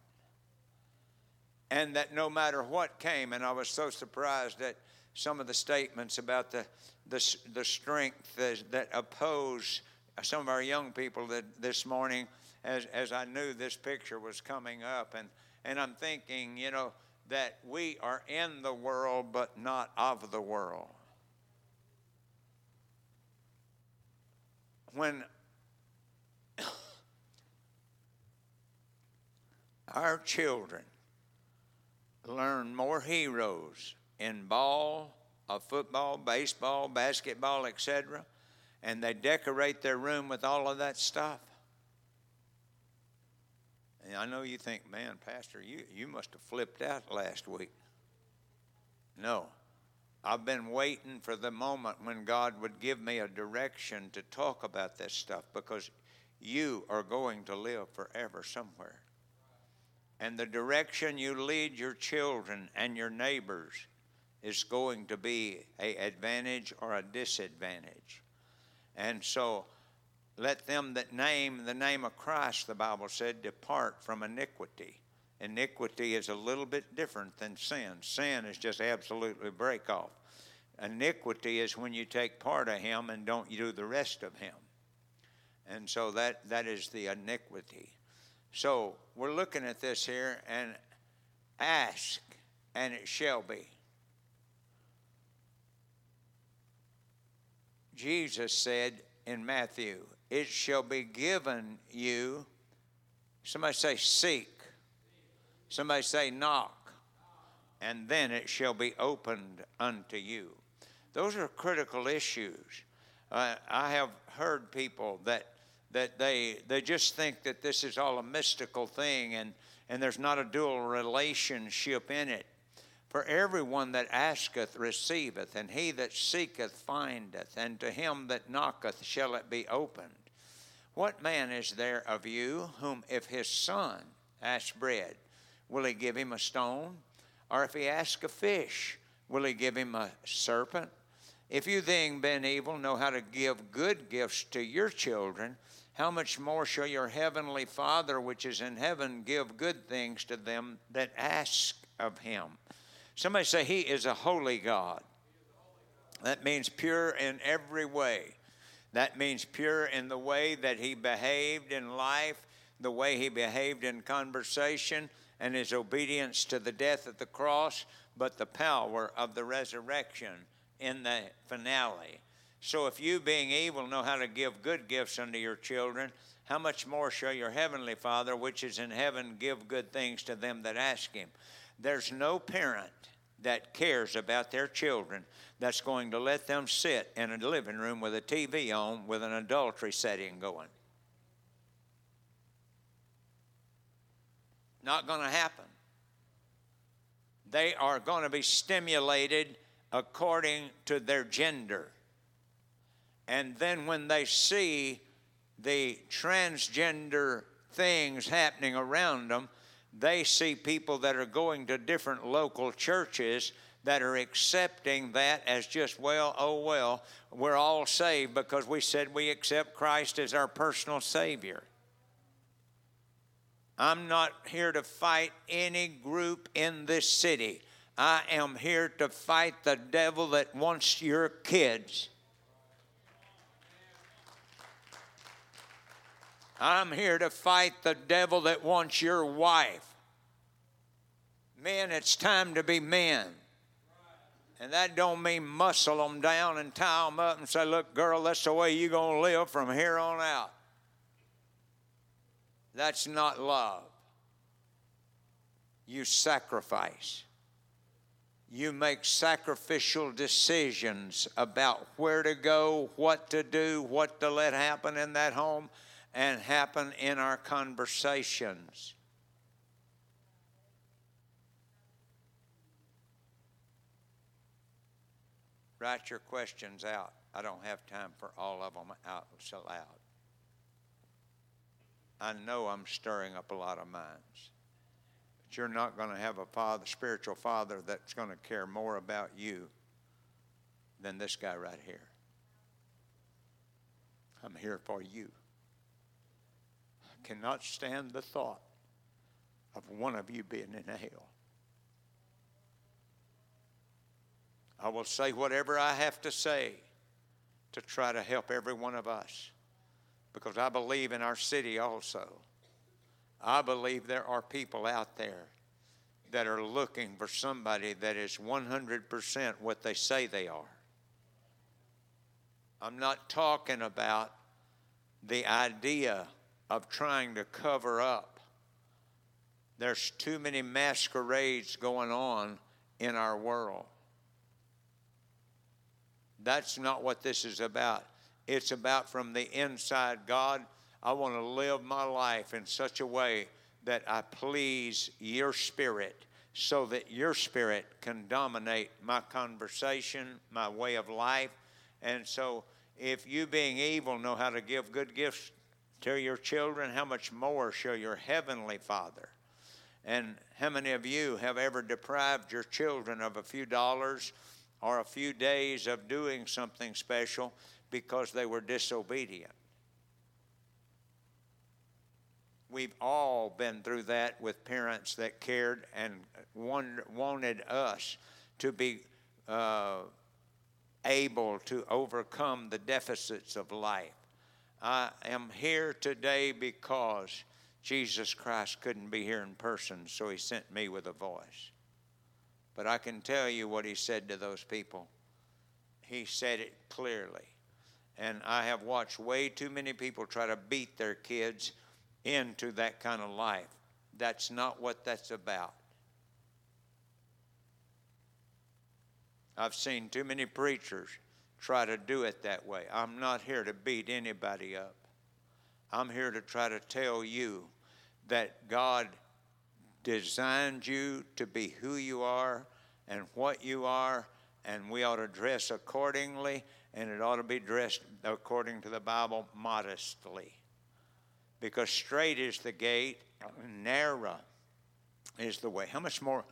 And that no matter what came, and I was so surprised at some of the statements about the, the, the strength that, that oppose some of our young people that this morning as, as I knew this picture was coming up. And, and I'm thinking, you know, that we are in the world but not of the world. When our children learn more heroes in ball, of football, baseball, basketball, etc., and they decorate their room with all of that stuff. And I know you think, man, Pastor, you, you must have flipped out last week. No. I've been waiting for the moment when God would give me a direction to talk about this stuff because you are going to live forever somewhere. And the direction you lead your children and your neighbors is going to be a advantage or a disadvantage. And so let them that name the name of Christ, the Bible said, depart from iniquity. Iniquity is a little bit different than sin. Sin is just absolutely break off. Iniquity is when you take part of Him and don't do the rest of Him. And so that, that is the iniquity. So we're looking at this here and ask, and it shall be. Jesus said in Matthew, It shall be given you. Somebody say, Seek. Somebody say, Knock. And then it shall be opened unto you. Those are critical issues. Uh, I have heard people that that they they just think that this is all a mystical thing and and there's not a dual relationship in it. For everyone that asketh receiveth, and he that seeketh findeth, and to him that knocketh shall it be opened. What man is there of you whom, if his son ask bread, will he give him a stone? Or if he ask a fish, will he give him a serpent? If you then, being evil, know how to give good gifts to your children, how much more shall your heavenly Father which is in heaven give good things to them that ask of him? Somebody say, He is a holy God. That means pure in every way. That means pure in the way that he behaved in life, the way he behaved in conversation, and his obedience to the death of the cross, but the power of the resurrection in the finale. So if you, being evil, know how to give good gifts unto your children, how much more shall your heavenly Father, which is in heaven, give good things to them that ask him? There's no parent that cares about their children that's going to let them sit in a living room with a TV on with an adultery setting going. Not going to happen. They are going to be stimulated according to their gender. And then when they see the transgender things happening around them, they see people that are going to different local churches that are accepting that as just, well, oh, well, we're all saved because we said we accept Christ as our personal Savior. I'm not here to fight any group in this city. I am here to fight the devil that wants your kids. I'm here to fight the devil that wants your wife. Men, it's time to be men. And that don't mean muscle them down and tie them up and say, look, girl, that's the way you're going to live from here on out. That's not love. You sacrifice. You make sacrificial decisions about where to go, what to do, what to let happen in that home, and happen in our conversations. Write your questions out. I don't have time for all of them out so loud. I know I'm stirring up a lot of minds. But you're not going to have a father, spiritual father that's going to care more about you than this guy right here. I'm here for you. Cannot stand the thought of one of you being in hell. I will say whatever I have to say to try to help every one of us because I believe in our city also. I believe there are people out there that are looking for somebody that is 100% what they say they are. I'm not talking about the idea of trying to cover up. There's too many masquerades going on in our world. That's not what this is about. It's about from the inside, God, I want to live my life in such a way that I please your spirit so that your spirit can dominate my conversation, my way of life. And so, if you, being evil, know how to give good gifts to your children, how much more shall your heavenly Father? And how many of you have ever deprived your children of a few dollars or a few days of doing something special because they were disobedient? We've all been through that with parents that cared and wanted us to be uh, able to overcome the deficits of life. I am here today because Jesus Christ couldn't be here in person, so he sent me with a voice. But I can tell you what he said to those people. He said it clearly. And I have watched way too many people try to beat their kids into that kind of life. That's not what that's about. I've seen too many preachers try to do it that way. I'm not here to beat anybody up. I'm here to try to tell you that God designed you to be who you are and what you are, and we ought to dress accordingly, and it ought to be dressed according to the Bible modestly because straight is the gate, narrow is the way. How much more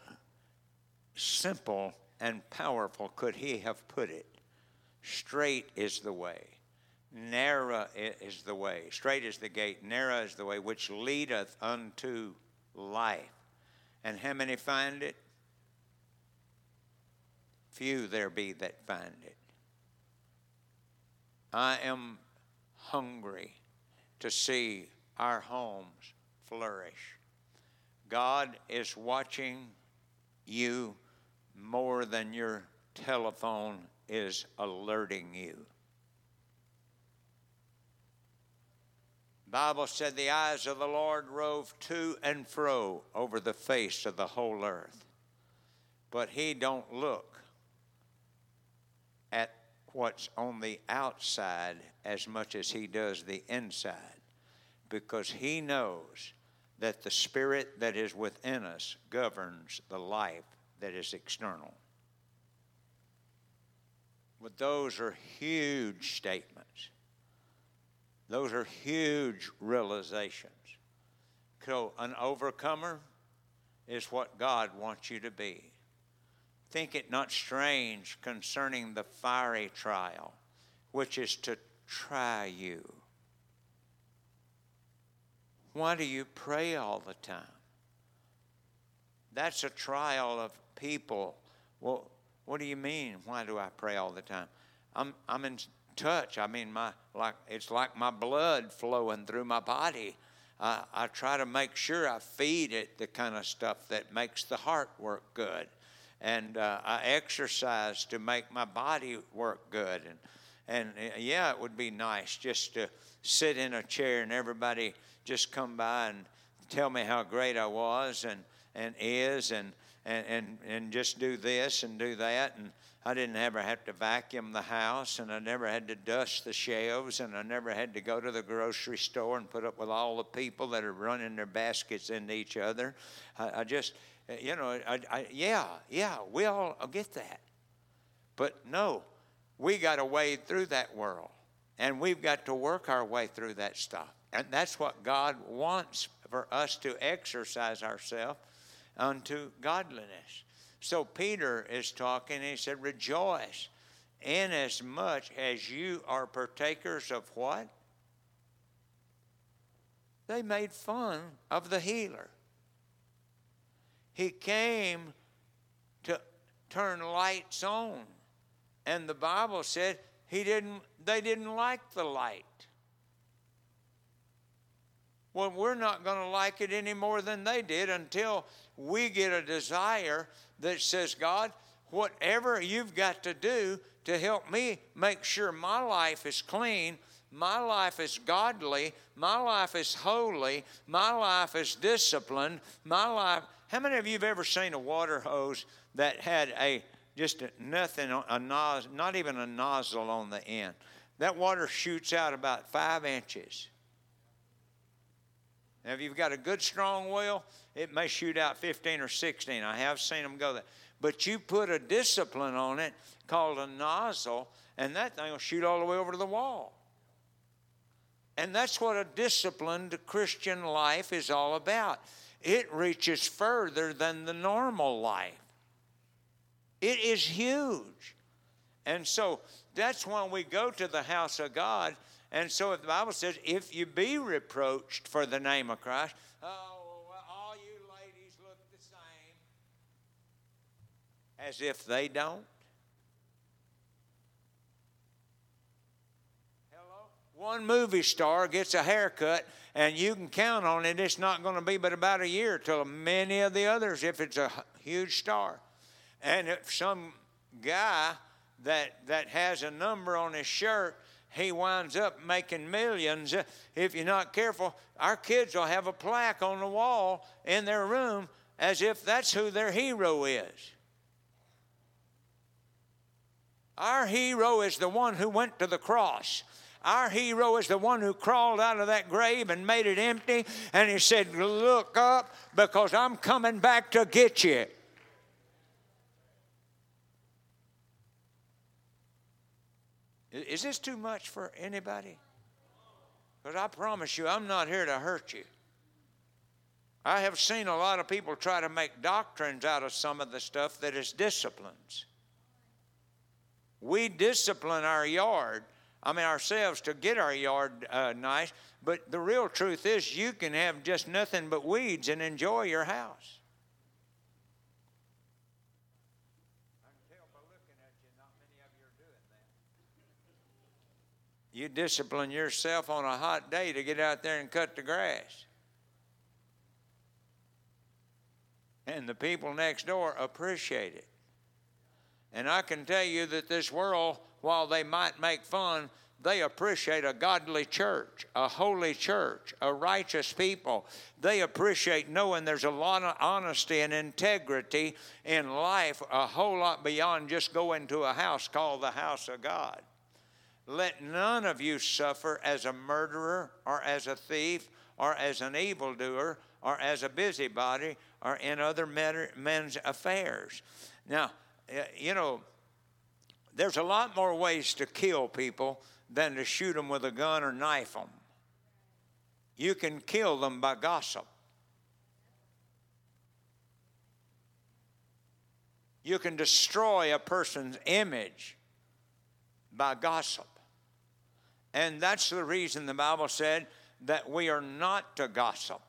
simple and powerful could he have put it? Straight is the way. Narrow is the way. Straight is the gate. Narrow is the way which leadeth unto life. And how many find it? Few there be that find it. I am hungry to see our homes flourish. God is watching you more than your telephone is alerting you. Bible said the eyes of the Lord rove to and fro over the face of the whole earth. But he don't look at what's on the outside as much as he does the inside because he knows that the spirit that is within us governs the life that is external. But those are huge statements. Those are huge realizations. So, an overcomer is what God wants you to be. Think it not strange concerning the fiery trial, which is to try you why do you pray all the time? That's a trial of people. Well, what do you mean? Why do I pray all the time? I'm, I'm in touch. I mean, my like it's like my blood flowing through my body. Uh, I try to make sure I feed it the kind of stuff that makes the heart work good. and uh, I exercise to make my body work good. And, and uh, yeah, it would be nice just to sit in a chair and everybody just come by and tell me how great I was and, and is and, and, and, and just do this and do that. And I didn't ever have to vacuum the house and I never had to dust the shelves and I never had to go to the grocery store and put up with all the people that are running their baskets into each other. I, I just, you know, I, I, yeah, yeah, we all get that. But no, we got to wade through that world and we've got to work our way through that stuff. And that's what God wants for us to exercise ourselves unto godliness. So Peter is talking, he said, Rejoice, inasmuch as you are partakers of what? They made fun of the healer. He came to turn lights on. And the Bible said he didn't, they didn't like the light. Well, we're not going to like it any more than they did until we get a desire that says, God, whatever you've got to do to help me make sure my life is clean, my life is godly, my life is holy, my life is disciplined, my life. How many of you have ever seen a water hose that had a just a, nothing, a nos, not even a nozzle on the end? That water shoots out about five inches. Now, if you've got a good strong well, it may shoot out 15 or 16. I have seen them go there. But you put a discipline on it called a nozzle, and that thing will shoot all the way over to the wall. And that's what a disciplined Christian life is all about. It reaches further than the normal life. It is huge. And so that's when we go to the house of God and so if the Bible says, if you be reproached for the name of Christ, oh, well, all you ladies look the same. As if they don't. Hello? One movie star gets a haircut, and you can count on it, it's not going to be but about a year till many of the others, if it's a huge star. And if some guy that, that has a number on his shirt he winds up making millions. If you're not careful, our kids will have a plaque on the wall in their room as if that's who their hero is. Our hero is the one who went to the cross. Our hero is the one who crawled out of that grave and made it empty. And he said, Look up because I'm coming back to get you. Is this too much for anybody? Because I promise you, I'm not here to hurt you. I have seen a lot of people try to make doctrines out of some of the stuff that is disciplines. We discipline our yard, I mean, ourselves to get our yard uh, nice, but the real truth is you can have just nothing but weeds and enjoy your house. You discipline yourself on a hot day to get out there and cut the grass. And the people next door appreciate it. And I can tell you that this world, while they might make fun, they appreciate a godly church, a holy church, a righteous people. They appreciate knowing there's a lot of honesty and integrity in life, a whole lot beyond just going to a house called the house of God. Let none of you suffer as a murderer or as a thief or as an evildoer or as a busybody or in other men's affairs. Now, you know, there's a lot more ways to kill people than to shoot them with a gun or knife them. You can kill them by gossip. You can destroy a person's image by gossip. And that's the reason the Bible said that we are not to gossip.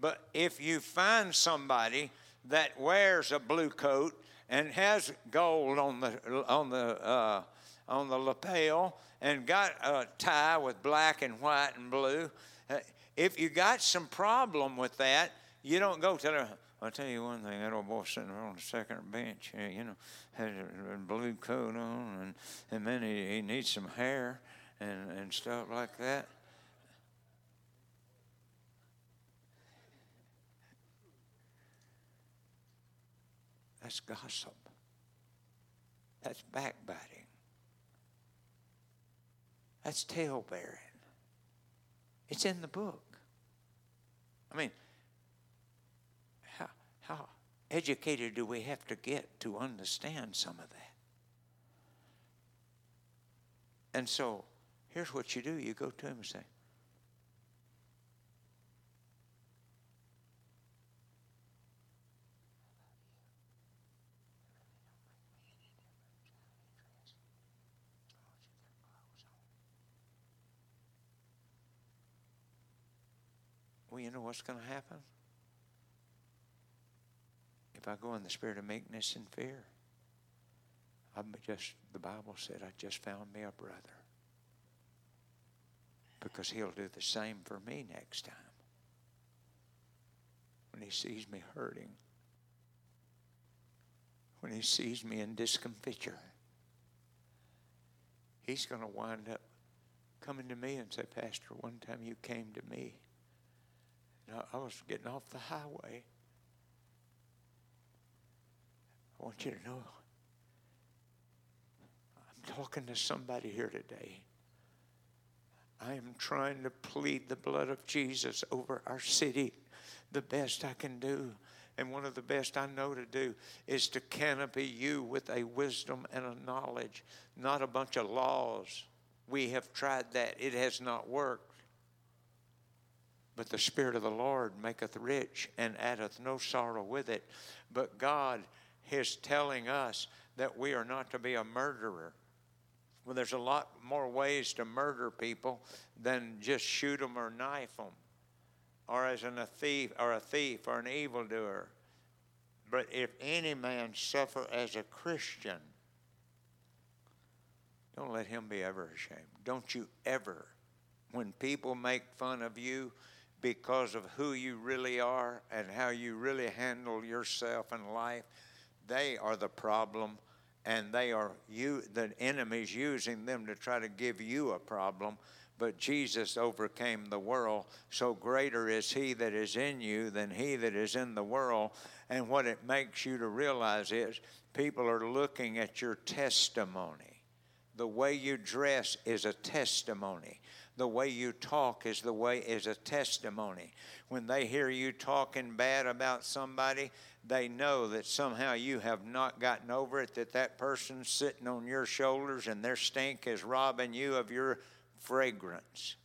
But if you find somebody that wears a blue coat and has gold on the on the uh, on the lapel and got a tie with black and white and blue, if you got some problem with that, You don't go to her. I'll tell you one thing. That old boy sitting there on the second bench, you know, has a blue coat on, and and then he, he needs some hair and and stuff like that. That's gossip. That's backbiting. That's tale bearing. It's in the book. I mean, how, how educated do we have to get to understand some of that? And so, here's what you do you go to him and say, Well, you know what's going to happen? If I go in the spirit of meekness and fear, I'm just, the Bible said, I just found me a brother. Because he'll do the same for me next time. When he sees me hurting, when he sees me in discomfiture, he's going to wind up coming to me and say, Pastor, one time you came to me and I, I was getting off the highway. I want you to know I'm talking to somebody here today. I am trying to plead the blood of Jesus over our city the best I can do. And one of the best I know to do is to canopy you with a wisdom and a knowledge, not a bunch of laws. We have tried that, it has not worked. But the Spirit of the Lord maketh rich and addeth no sorrow with it. But God is telling us that we are not to be a murderer. Well, there's a lot more ways to murder people than just shoot them or knife them, or as an, a thief or a thief or an evildoer. But if any man suffer as a Christian, don't let him be ever ashamed. Don't you ever, when people make fun of you, because of who you really are and how you really handle yourself in life, they are the problem and they are you the enemy's using them to try to give you a problem. But Jesus overcame the world. So greater is he that is in you than he that is in the world. And what it makes you to realize is people are looking at your testimony. The way you dress is a testimony the way you talk is the way is a testimony. When they hear you talking bad about somebody, they know that somehow you have not gotten over it, that that person's sitting on your shoulders and their stink is robbing you of your fragrance.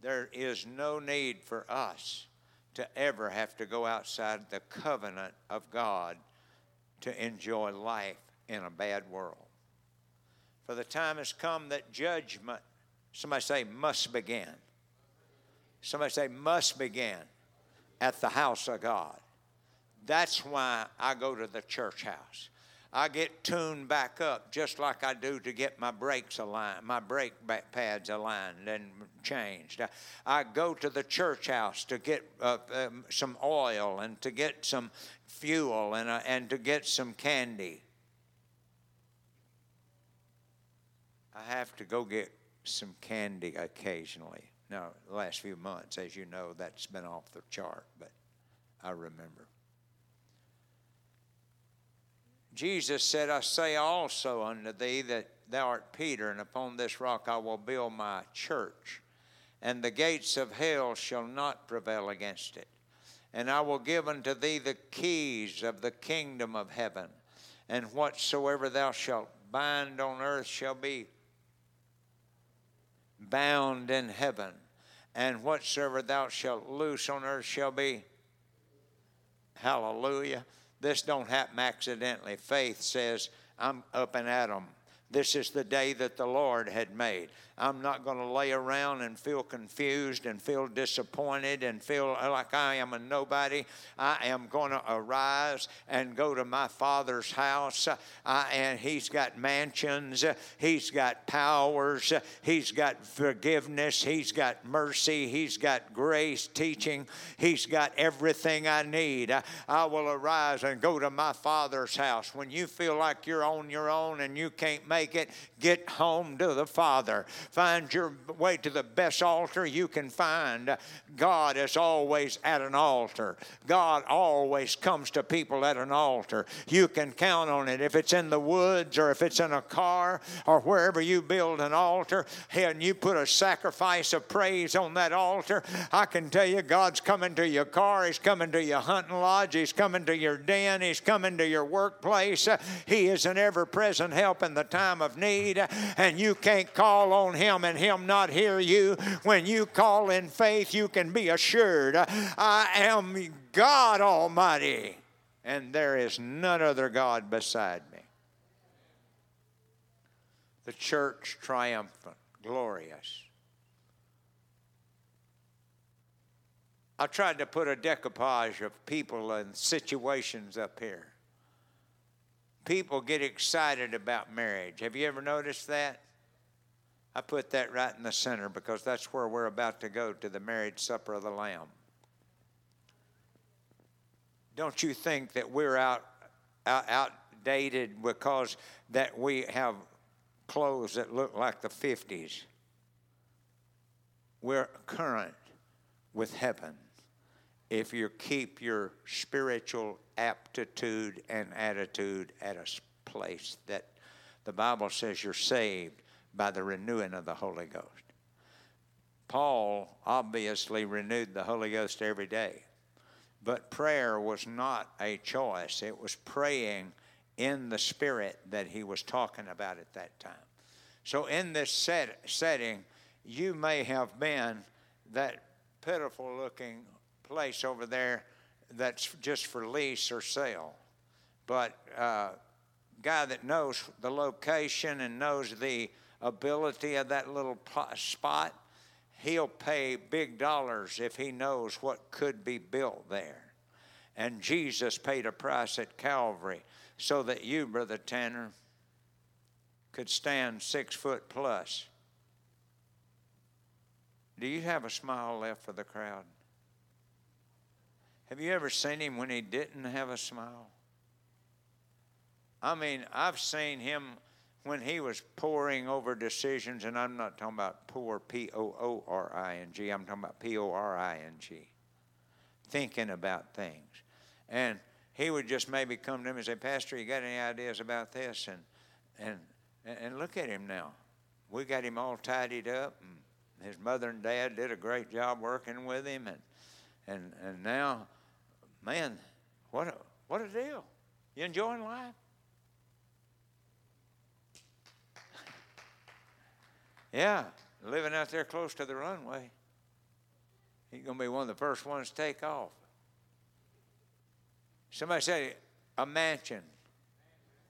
There is no need for us to ever have to go outside the covenant of God to enjoy life in a bad world. For the time has come that judgment, somebody say, must begin. Somebody say, must begin at the house of God. That's why I go to the church house. I get tuned back up just like I do to get my brakes aligned, my brake pads aligned and changed. I, go to the church house to get uh, um, some oil and to get some fuel and, uh, and to get some candy. I have to go get some candy occasionally. Now, the last few months, as you know, that's been off the chart, but I remember. Jesus said, I say also unto thee that thou art Peter, and upon this rock I will build my church, and the gates of hell shall not prevail against it. And I will give unto thee the keys of the kingdom of heaven, and whatsoever thou shalt bind on earth shall be bound in heaven, and whatsoever thou shalt loose on earth shall be. Hallelujah. This don't happen accidentally. Faith says, I'm up and at 'em. This is the day that the Lord had made. I'm not going to lay around and feel confused and feel disappointed and feel like I am a nobody. I am going to arise and go to my Father's house. And He's got mansions, He's got powers, He's got forgiveness, He's got mercy, He's got grace, teaching, He's got everything I need. I, I will arise and go to my Father's house. When you feel like you're on your own and you can't make it, get home to the Father. Find your way to the best altar you can find. God is always at an altar. God always comes to people at an altar. You can count on it. If it's in the woods or if it's in a car or wherever you build an altar and you put a sacrifice of praise on that altar, I can tell you God's coming to your car, He's coming to your hunting lodge, He's coming to your den, He's coming to your workplace. He is an ever present help in the time of need, and you can't call on Him and Him not hear you. When you call in faith, you can be assured I am God Almighty, and there is none other God beside me. The church triumphant, glorious. I tried to put a decoupage of people and situations up here. People get excited about marriage. Have you ever noticed that? I put that right in the center because that's where we're about to go to the marriage supper of the Lamb. Don't you think that we're out, out outdated because that we have clothes that look like the 50s? We're current with heaven if you keep your spiritual aptitude and attitude at a place that the Bible says you're saved by the renewing of the Holy Ghost. Paul obviously renewed the Holy Ghost every day, but prayer was not a choice. It was praying in the Spirit that he was talking about at that time. So, in this set, setting, you may have been that pitiful looking place over there that's just for lease or sale. But uh, guy that knows the location and knows the ability of that little spot, he'll pay big dollars if he knows what could be built there. And Jesus paid a price at Calvary so that you, Brother Tanner, could stand six foot plus. Do you have a smile left for the crowd? Have you ever seen him when he didn't have a smile? I mean, I've seen him when he was poring over decisions, and I'm not talking about poor, P O O R I N G, I'm talking about P O R I N G, thinking about things. And he would just maybe come to him and say, Pastor, you got any ideas about this? And, and, and look at him now. We got him all tidied up, and his mother and dad did a great job working with him, and, and, and now man, what a, what a deal. You enjoying life? Yeah, living out there close to the runway. He's going to be one of the first ones to take off. Somebody said, a mansion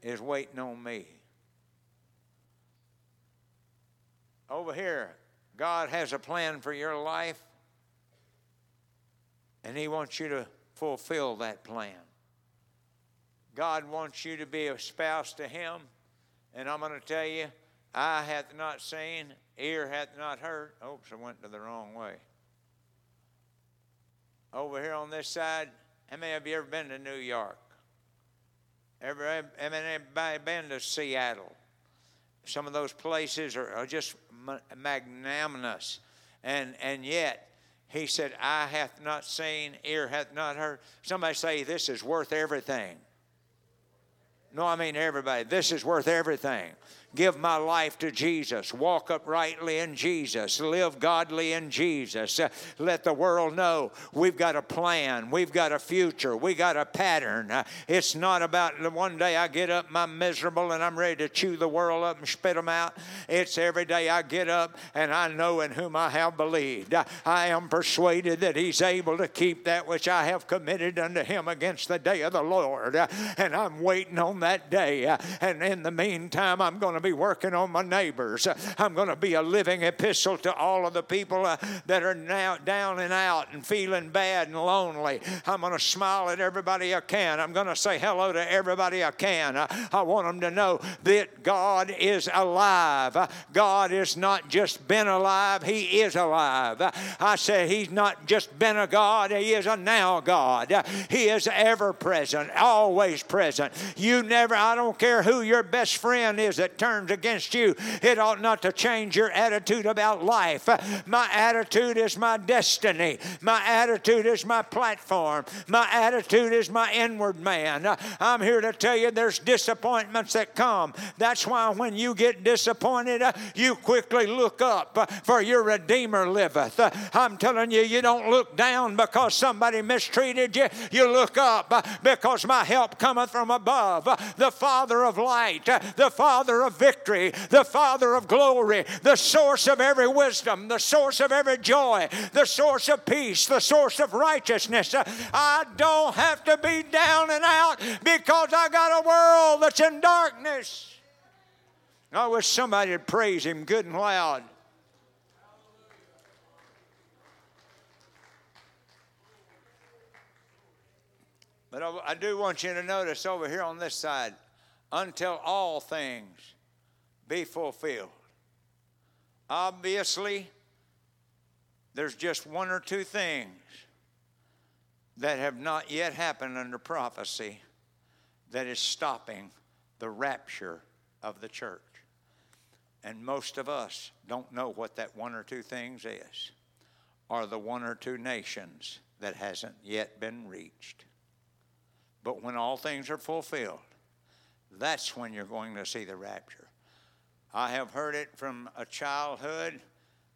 is waiting on me. Over here, God has a plan for your life, and He wants you to fulfill that plan. God wants you to be a spouse to Him, and I'm going to tell you, eye hath not seen, ear hath not heard. Oops, I went to the wrong way. Over here on this side, how many of you ever been to New York? Ever, everybody been to Seattle? Some of those places are, are just magnanimous, and and yet he said, Eye hath not seen, ear hath not heard. Somebody say, This is worth everything. No, I mean everybody. This is worth everything. Give my life to Jesus. Walk uprightly in Jesus. Live godly in Jesus. Uh, let the world know we've got a plan. We've got a future. We got a pattern. Uh, it's not about the one day I get up, I'm miserable, and I'm ready to chew the world up and spit them out. It's every day I get up and I know in whom I have believed. I, I am persuaded that He's able to keep that which I have committed unto Him against the day of the Lord. Uh, and I'm waiting on that day. Uh, and in the meantime, I'm going to to be working on my neighbors. I'm going to be a living epistle to all of the people uh, that are now down and out and feeling bad and lonely. I'm going to smile at everybody I can. I'm going to say hello to everybody I can. I want them to know that God is alive. God has not just been alive, He is alive. I say He's not just been a God, He is a now God. He is ever present, always present. You never, I don't care who your best friend is that turns against you, it ought not to change your attitude about life. My attitude is my destiny, my attitude is my platform, my attitude is my inward man. I'm here to tell you there's disappointments that come. That's why when you get disappointed, you quickly look up, for your Redeemer liveth. I'm telling you, you don't look down because somebody mistreated you. You look up because my help cometh from above. The Father of light, the Father of victory, the Father of glory, the source of every wisdom, the source of every joy, the source of peace, the source of righteousness. I don't have to be down and out because I got a world that's in darkness. I wish somebody would praise him good and loud. But I do want you to notice over here on this side, until all things be fulfilled. Obviously, there's just one or two things that have not yet happened under prophecy that is stopping the rapture of the church. And most of us don't know what that one or two things is, or the one or two nations that hasn't yet been reached. But when all things are fulfilled, that's when you're going to see the rapture. I have heard it from a childhood.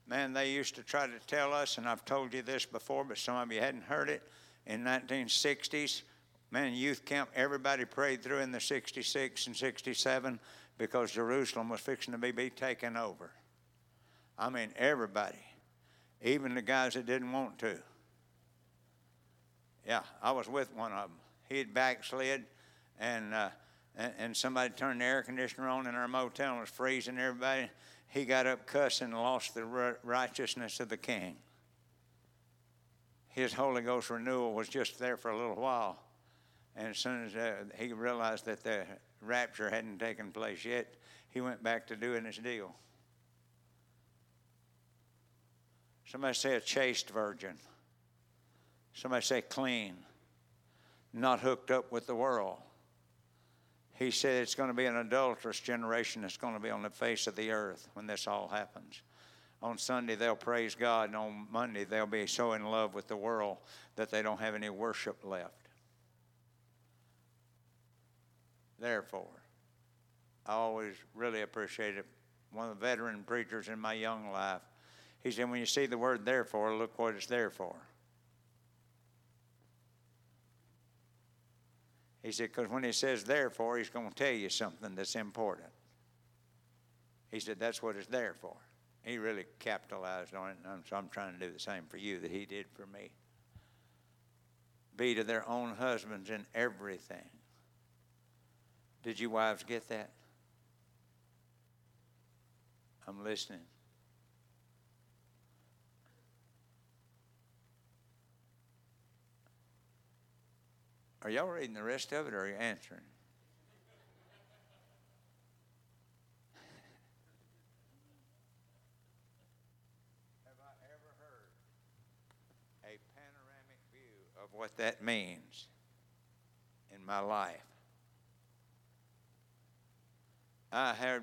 Man, they used to try to tell us, and I've told you this before, but some of you hadn't heard it. In 1960s, man, youth camp, everybody prayed through in the 66 and 67 because Jerusalem was fixing to be, be taken over. I mean, everybody, even the guys that didn't want to. Yeah, I was with one of them. He had backslid, and, uh, and, and somebody turned the air conditioner on in our motel and was freezing everybody. He got up cussing and lost the righteousness of the king. His Holy Ghost renewal was just there for a little while. And as soon as uh, he realized that the rapture hadn't taken place yet, he went back to doing his deal. Somebody say a chaste virgin. Somebody say clean, not hooked up with the world. He said it's going to be an adulterous generation that's going to be on the face of the earth when this all happens. On Sunday, they'll praise God, and on Monday, they'll be so in love with the world that they don't have any worship left. Therefore, I always really appreciated one of the veteran preachers in my young life. He said, When you see the word therefore, look what it's there for. He said, because when he says therefore, he's going to tell you something that's important. He said, that's what it's there for. He really capitalized on it, and so I'm trying to do the same for you that he did for me. Be to their own husbands in everything. Did you wives get that? I'm listening. Are y'all reading the rest of it or are you answering? Have I ever heard a panoramic view of what that means in my life? I had,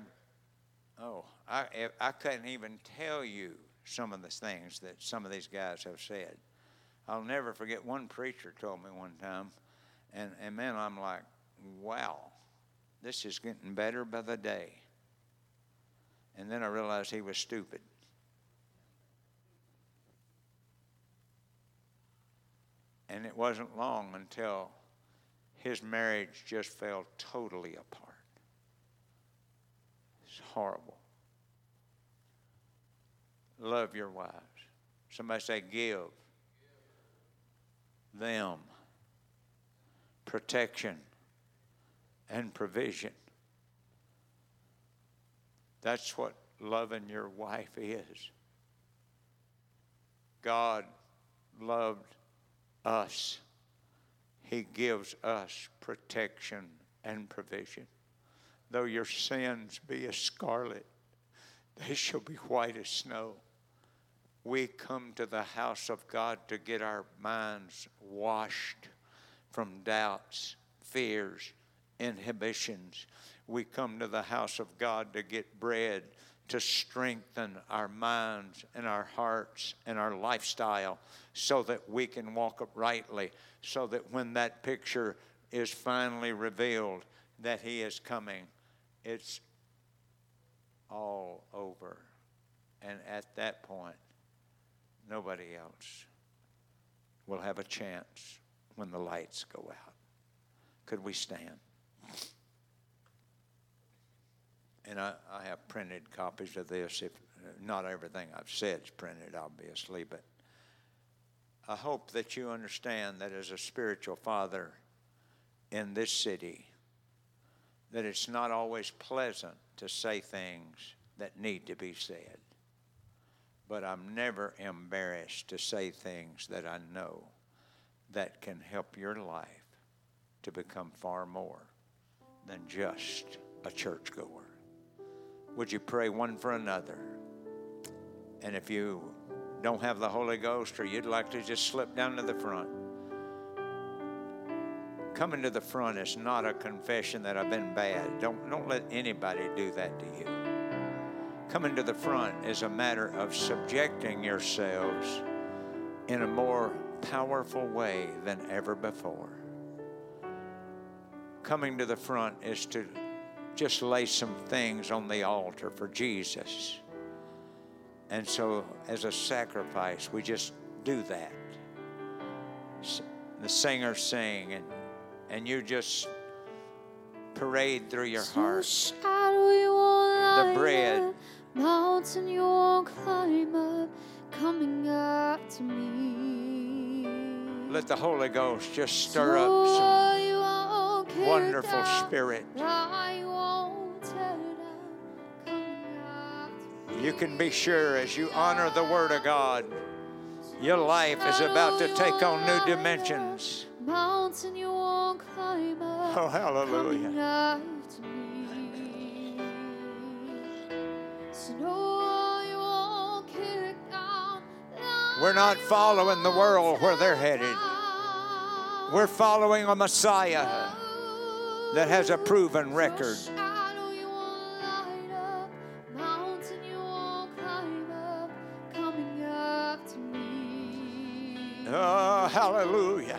oh, I, I couldn't even tell you some of the things that some of these guys have said. I'll never forget one preacher told me one time, and, and man, I'm like, wow, this is getting better by the day. And then I realized he was stupid. And it wasn't long until his marriage just fell totally apart. It's horrible. Love your wives. Somebody say, give them protection and provision. That's what loving your wife is. God loved us. He gives us protection and provision. Though your sins be as scarlet, they shall be white as snow. We come to the house of God to get our minds washed from doubts, fears, inhibitions. We come to the house of God to get bread to strengthen our minds and our hearts and our lifestyle so that we can walk uprightly, so that when that picture is finally revealed that He is coming, it's all over. And at that point, nobody else will have a chance when the lights go out. Could we stand? And I, I have printed copies of this. If not everything I've said is printed, obviously, but I hope that you understand that as a spiritual father in this city, that it's not always pleasant to say things that need to be said. But I'm never embarrassed to say things that I know that can help your life to become far more than just a churchgoer. Would you pray one for another? And if you don't have the Holy Ghost or you'd like to just slip down to the front, coming to the front is not a confession that I've been bad. Don't, don't let anybody do that to you. Coming to the front is a matter of subjecting yourselves in a more powerful way than ever before. Coming to the front is to just lay some things on the altar for Jesus. And so, as a sacrifice, we just do that. The singers sing, and, and you just parade through your heart. Shadow you won't The bread. mountain you won't climb up, coming up to me. Let the Holy Ghost just stir up some Joy you won't kick wonderful spirit. you won't tear down, coming up to me. You can be sure as you honor the Word of God, your life is about to take on new dimensions. Mountain you won't climb up. Oh, hallelujah. We're not following the world where they're headed. We're following a Messiah that has a proven record. Oh, Shadow you